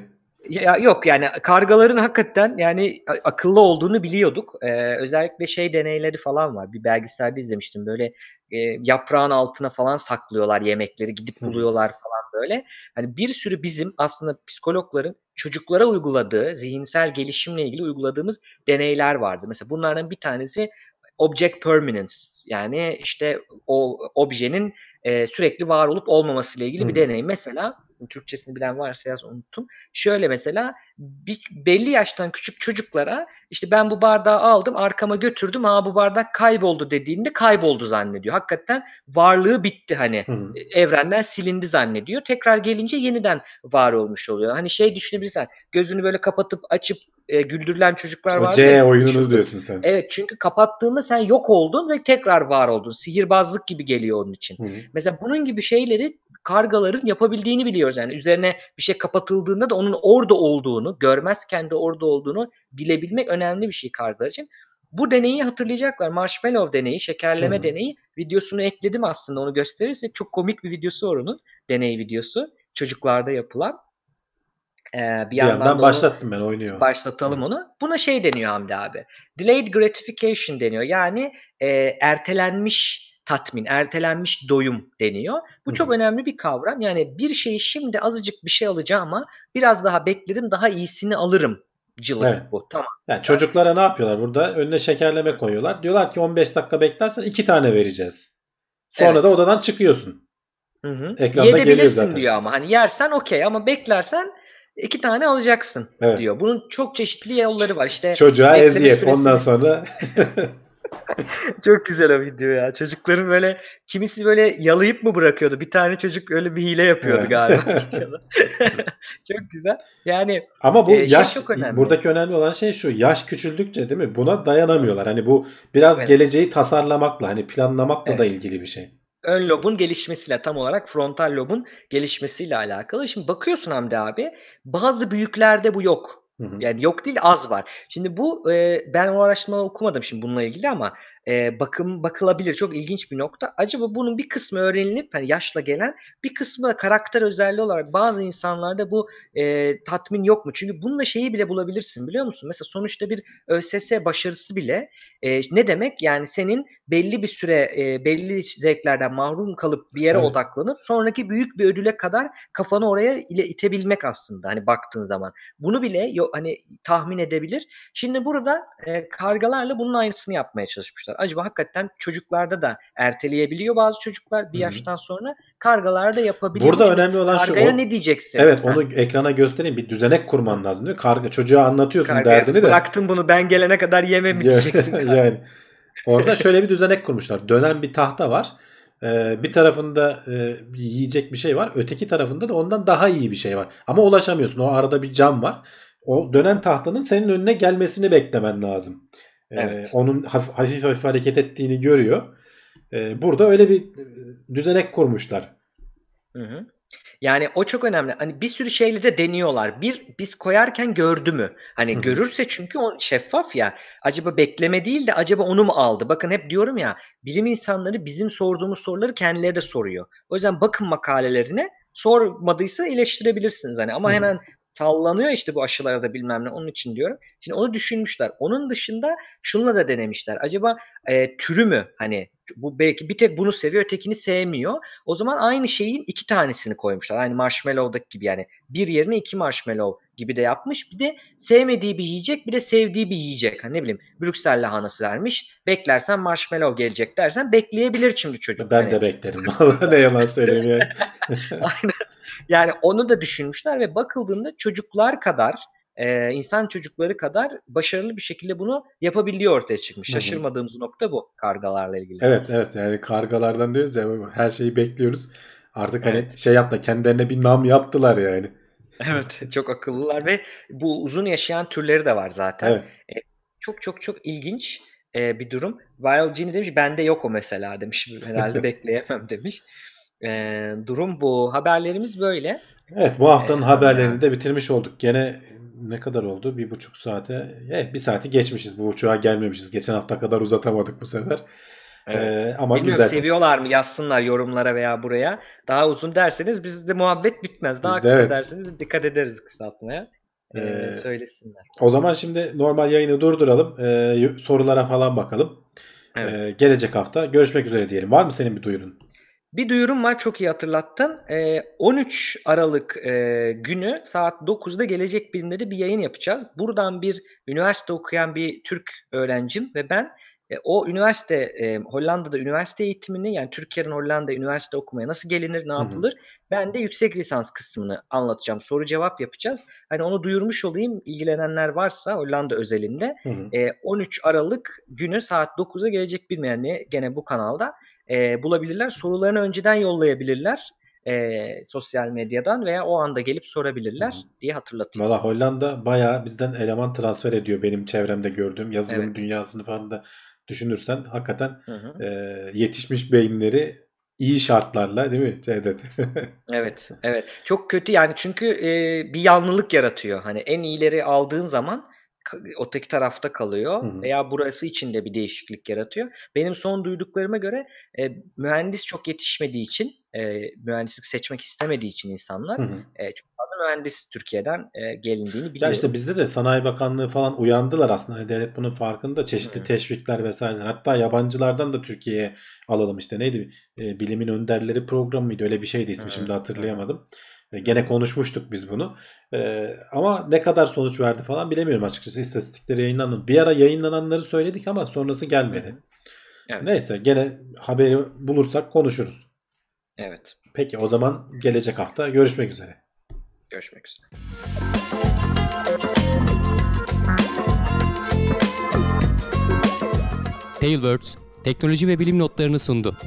ya, yok yani kargaların hakikaten yani akıllı olduğunu biliyorduk. Ee, özellikle şey deneyleri falan var. Bir belgeselde izlemiştim. Böyle e, yaprağın altına falan saklıyorlar yemekleri. Gidip buluyorlar falan böyle. Hani bir sürü bizim aslında psikologların çocuklara uyguladığı, zihinsel gelişimle ilgili uyguladığımız deneyler vardı. Mesela bunlardan bir tanesi object permanence yani işte o objenin e, sürekli var olup olmaması ile ilgili bir Hı. deney. Mesela Türkçesini bilen varsa yaz unuttum. Şöyle mesela bir, belli yaştan küçük çocuklara işte ben bu bardağı aldım arkama götürdüm ha bu bardak kayboldu dediğinde kayboldu zannediyor. Hakikaten varlığı bitti hani Hı. evrenden silindi zannediyor. Tekrar gelince yeniden var olmuş oluyor. Hani şey düşünebilirsen gözünü böyle kapatıp açıp e, güldürülen çocuklar O var. C oyununu diyorsun sen. Evet çünkü kapattığında sen yok oldun ve tekrar var oldun. Sihirbazlık gibi geliyor onun için. Hı. Mesela bunun gibi şeyleri kargaların yapabildiğini biliyoruz. Yani üzerine bir şey kapatıldığında da onun orada olduğunu, görmezken de orada olduğunu bilebilmek önemli bir şey kargalar için. Bu deneyi hatırlayacaklar. Marshmallow deneyi, şekerleme Hı hı. deneyi. Videosunu ekledim aslında onu gösterirse. Çok komik bir videosu var onun. Deney videosu. Çocuklarda yapılan. Ee, bir, Bir yandan, yandan başlattım ben oynuyor. başlatalım onu. Buna şey deniyor Hamdi abi. Delayed gratification deniyor. Yani e, ertelenmiş tatmin, ertelenmiş doyum deniyor. Bu çok önemli bir kavram. Yani bir şeyi şimdi azıcık bir şey alacağım ama biraz daha beklerim, daha iyisini alırım. Cılık Evet. bu. Tamam. Yani çocuklara ne yapıyorlar burada? Önüne şekerleme koyuyorlar. Diyorlar ki 15 dakika beklersen 2 tane vereceğiz. Sonra Evet. da odadan çıkıyorsun. Hı hı. Ekranda geliyor zaten. diyor ama. Hani yersen okey ama beklersen iki tane alacaksın Evet. diyor. Bunun çok çeşitli yolları var. İşte Çocuğa eziyet. süresini- Ondan sonra Çok güzel o video ya. Çocukların böyle kimisi böyle yalayıp mı bırakıyordu? Bir tane çocuk öyle bir hile yapıyordu Evet. galiba. çok güzel. Yani ama bu Ee, şey yaş çok önemli. buradaki önemli olan şey şu. Yaş küçüldükçe değil mi? Buna dayanamıyorlar. Hani bu biraz Evet. geleceği tasarlamakla, hani planlamakla da Evet. ilgili bir şey. ön lobun gelişmesiyle tam olarak frontal lobun gelişmesiyle alakalı. Şimdi bakıyorsun Hamdi abi bazı büyüklerde bu yok. Hı hı. Yani yok değil az var. Şimdi bu e, ben o araştırmaları okumadım şimdi bununla ilgili ama e, bakım bakılabilir. Çok ilginç bir nokta. Acaba bunun bir kısmı öğrenilip hani yaşla gelen bir kısmı da karakter özelliği olarak bazı insanlarda bu e, tatmin yok mu? Çünkü bununla şeyi bile bulabilirsin biliyor musun? Mesela sonuçta bir ÖSS başarısı bile e, ne demek? Yani senin belli bir süre e, belli zevklerden mahrum kalıp bir yere Tabii. odaklanıp sonraki büyük bir ödüle kadar kafanı oraya ile itebilmek aslında hani baktığın zaman. Bunu bile yo- hani tahmin edebilir. Şimdi burada e, kargalarla bunun aynısını yapmaya çalışmışlar. Acaba hakikaten çocuklarda da erteleyebiliyor bazı çocuklar bir Hı hı. yaştan sonra kargalar da yapabiliyor. Burada Şimdi önemli olan şu. kargaya o- ne diyeceksin? Evet Ha, onu ekrana göstereyim. Bir düzenek kurman lazım değil mi? Karga çocuğa anlatıyorsun kargaya derdini de. bıraktım bunu ben gelene kadar yeme mi diyeceksin? yani orada şöyle bir düzenek kurmuşlar. Dönen bir tahta var. Ee, bir tarafında e, bir yiyecek bir şey var. Öteki tarafında da ondan daha iyi bir şey var. Ama ulaşamıyorsun. O arada bir cam var. O dönen tahtanın senin önüne gelmesini beklemen lazım. Ee, Evet. Onun hafif, hafif hafif hareket ettiğini görüyor. Ee, burada öyle bir düzenek kurmuşlar. Hı hı. Yani o çok önemli. Hani bir sürü şeyle de deniyorlar. Bir biz koyarken gördü mü? Hani Hı hı. görürse çünkü o şeffaf ya. Acaba bekleme değil de acaba onu mu aldı? Bakın hep diyorum ya bilim insanları bizim sorduğumuz soruları kendileri de soruyor. O yüzden bakın makalelerine sormadıysa eleştirebilirsiniz hani ama Hı hemen sallanıyor işte bu aşılarda bilmem ne onun için diyorum. Şimdi onu düşünmüşler. Onun dışında şunla da denemişler. Acaba e, türü mü hani bu belki bir tek bunu seviyor ötekini sevmiyor. O zaman aynı şeyin iki tanesini koymuşlar. Aynı marshmallow'daki gibi yani bir yerine iki marshmallow gibi de yapmış. Bir de sevmediği bir yiyecek bir de sevdiği bir yiyecek. Hani ne bileyim Brüksel lahanası vermiş. Beklersen marshmallow gelecek dersen bekleyebilir şimdi çocuk. Ben Hani de beklerim. Vallahi ne yalan söyleyeyim yani. Aynen. Yani onu da düşünmüşler ve bakıldığında çocuklar kadar e, insan çocukları kadar başarılı bir şekilde bunu yapabiliyor ortaya çıkmış. Şaşırmadığımız nokta bu kargalarla ilgili. Evet evet yani kargalardan diyoruz ya her şeyi bekliyoruz. Artık hani Evet. şey yaptı kendilerine bir nam yaptılar yani. Evet çok akıllılar ve bu uzun yaşayan türleri de var zaten. Evet. Çok çok çok ilginç e, bir durum. Viral Genie demiş bende yok o mesela demiş. Herhalde bekleyemem demiş. E, durum bu. Haberlerimiz böyle. Evet bu haftanın Ee, haberlerini de bitirmiş olduk. Gene ne kadar oldu? Bir buçuk saate. Evet bir saati geçmişiz. Bu uçağa gelmemişiz. Geçen hafta kadar uzatamadık bu sefer. Ee, ama Bilmiyorum güzel. seviyorlar mı yazsınlar yorumlara veya buraya. Daha uzun derseniz bizde muhabbet bitmez. Daha Bizde kısa evet. derseniz dikkat ederiz kısaltmaya. Ee, Ee, söylesinler. O zaman şimdi normal yayını durduralım. Ee, sorulara falan bakalım. Evet. Ee, gelecek hafta görüşmek üzere diyelim. Var mı senin bir duyurun? Bir duyurum var çok iyi hatırlattın. Ee, 13 Aralık e, günü saat 9'da Gelecek Bilimleri bir yayın yapacağız. Buradan bir üniversite okuyan bir Türk öğrencim ve ben e, o üniversite e, Hollanda'da üniversite eğitimini yani Türkiye'den Hollanda'ya üniversite okumaya nasıl gelinir, ne Hı hı. yapılır? Ben de yüksek lisans kısmını anlatacağım. Soru cevap yapacağız. Hani onu duyurmuş olayım. İlgilenenler varsa Hollanda özelinde Hı hı. e, 13 Aralık günü saat 9'a gelecek bilmeyenleri gene bu kanalda e, bulabilirler. Sorularını önceden yollayabilirler e, sosyal medyadan veya o anda gelip sorabilirler Hı hı. diye hatırlatayım. Valla Hollanda bayağı bizden eleman transfer ediyor benim çevremde gördüğüm yazılım Evet. dünyasını falan da düşünürsen hakikaten Hı hı. e, yetişmiş beyinleri iyi şartlarla değil mi Cevdet? Evet, evet. Çok kötü yani çünkü e, bir yanlılık yaratıyor. Hani en iyileri aldığın zaman öteki tarafta kalıyor Hı hı. veya burası için de bir değişiklik yaratıyor. Benim son duyduklarıma göre e, mühendis çok yetişmediği için, e, mühendislik seçmek istemediği için insanlar Hı hı. e, çok fazla mühendis Türkiye'den e, gelindiğini Ya biliyorum. işte bizde de Sanayi Bakanlığı falan uyandılar aslında. Hani devlet bunun farkında. Çeşitli Hı. teşvikler vesaireler. Hatta yabancılardan da Türkiye'ye alalım işte. Neydi? E, Bilimin Önderleri programı mıydı? Öyle bir şeydi ismi. Hı, Şimdi hatırlayamadım. E, gene konuşmuştuk biz bunu. E, ama ne kadar sonuç verdi falan bilemiyorum açıkçası. İstatistikleri yayınlandı. Bir ara yayınlananları söyledik ama sonrası gelmedi. Evet. Neyse gene haberi bulursak konuşuruz. Evet. Peki o zaman gelecek hafta görüşmek üzere. Görüşmek üzere. Tailwords teknoloji ve bilim notlarını sundu.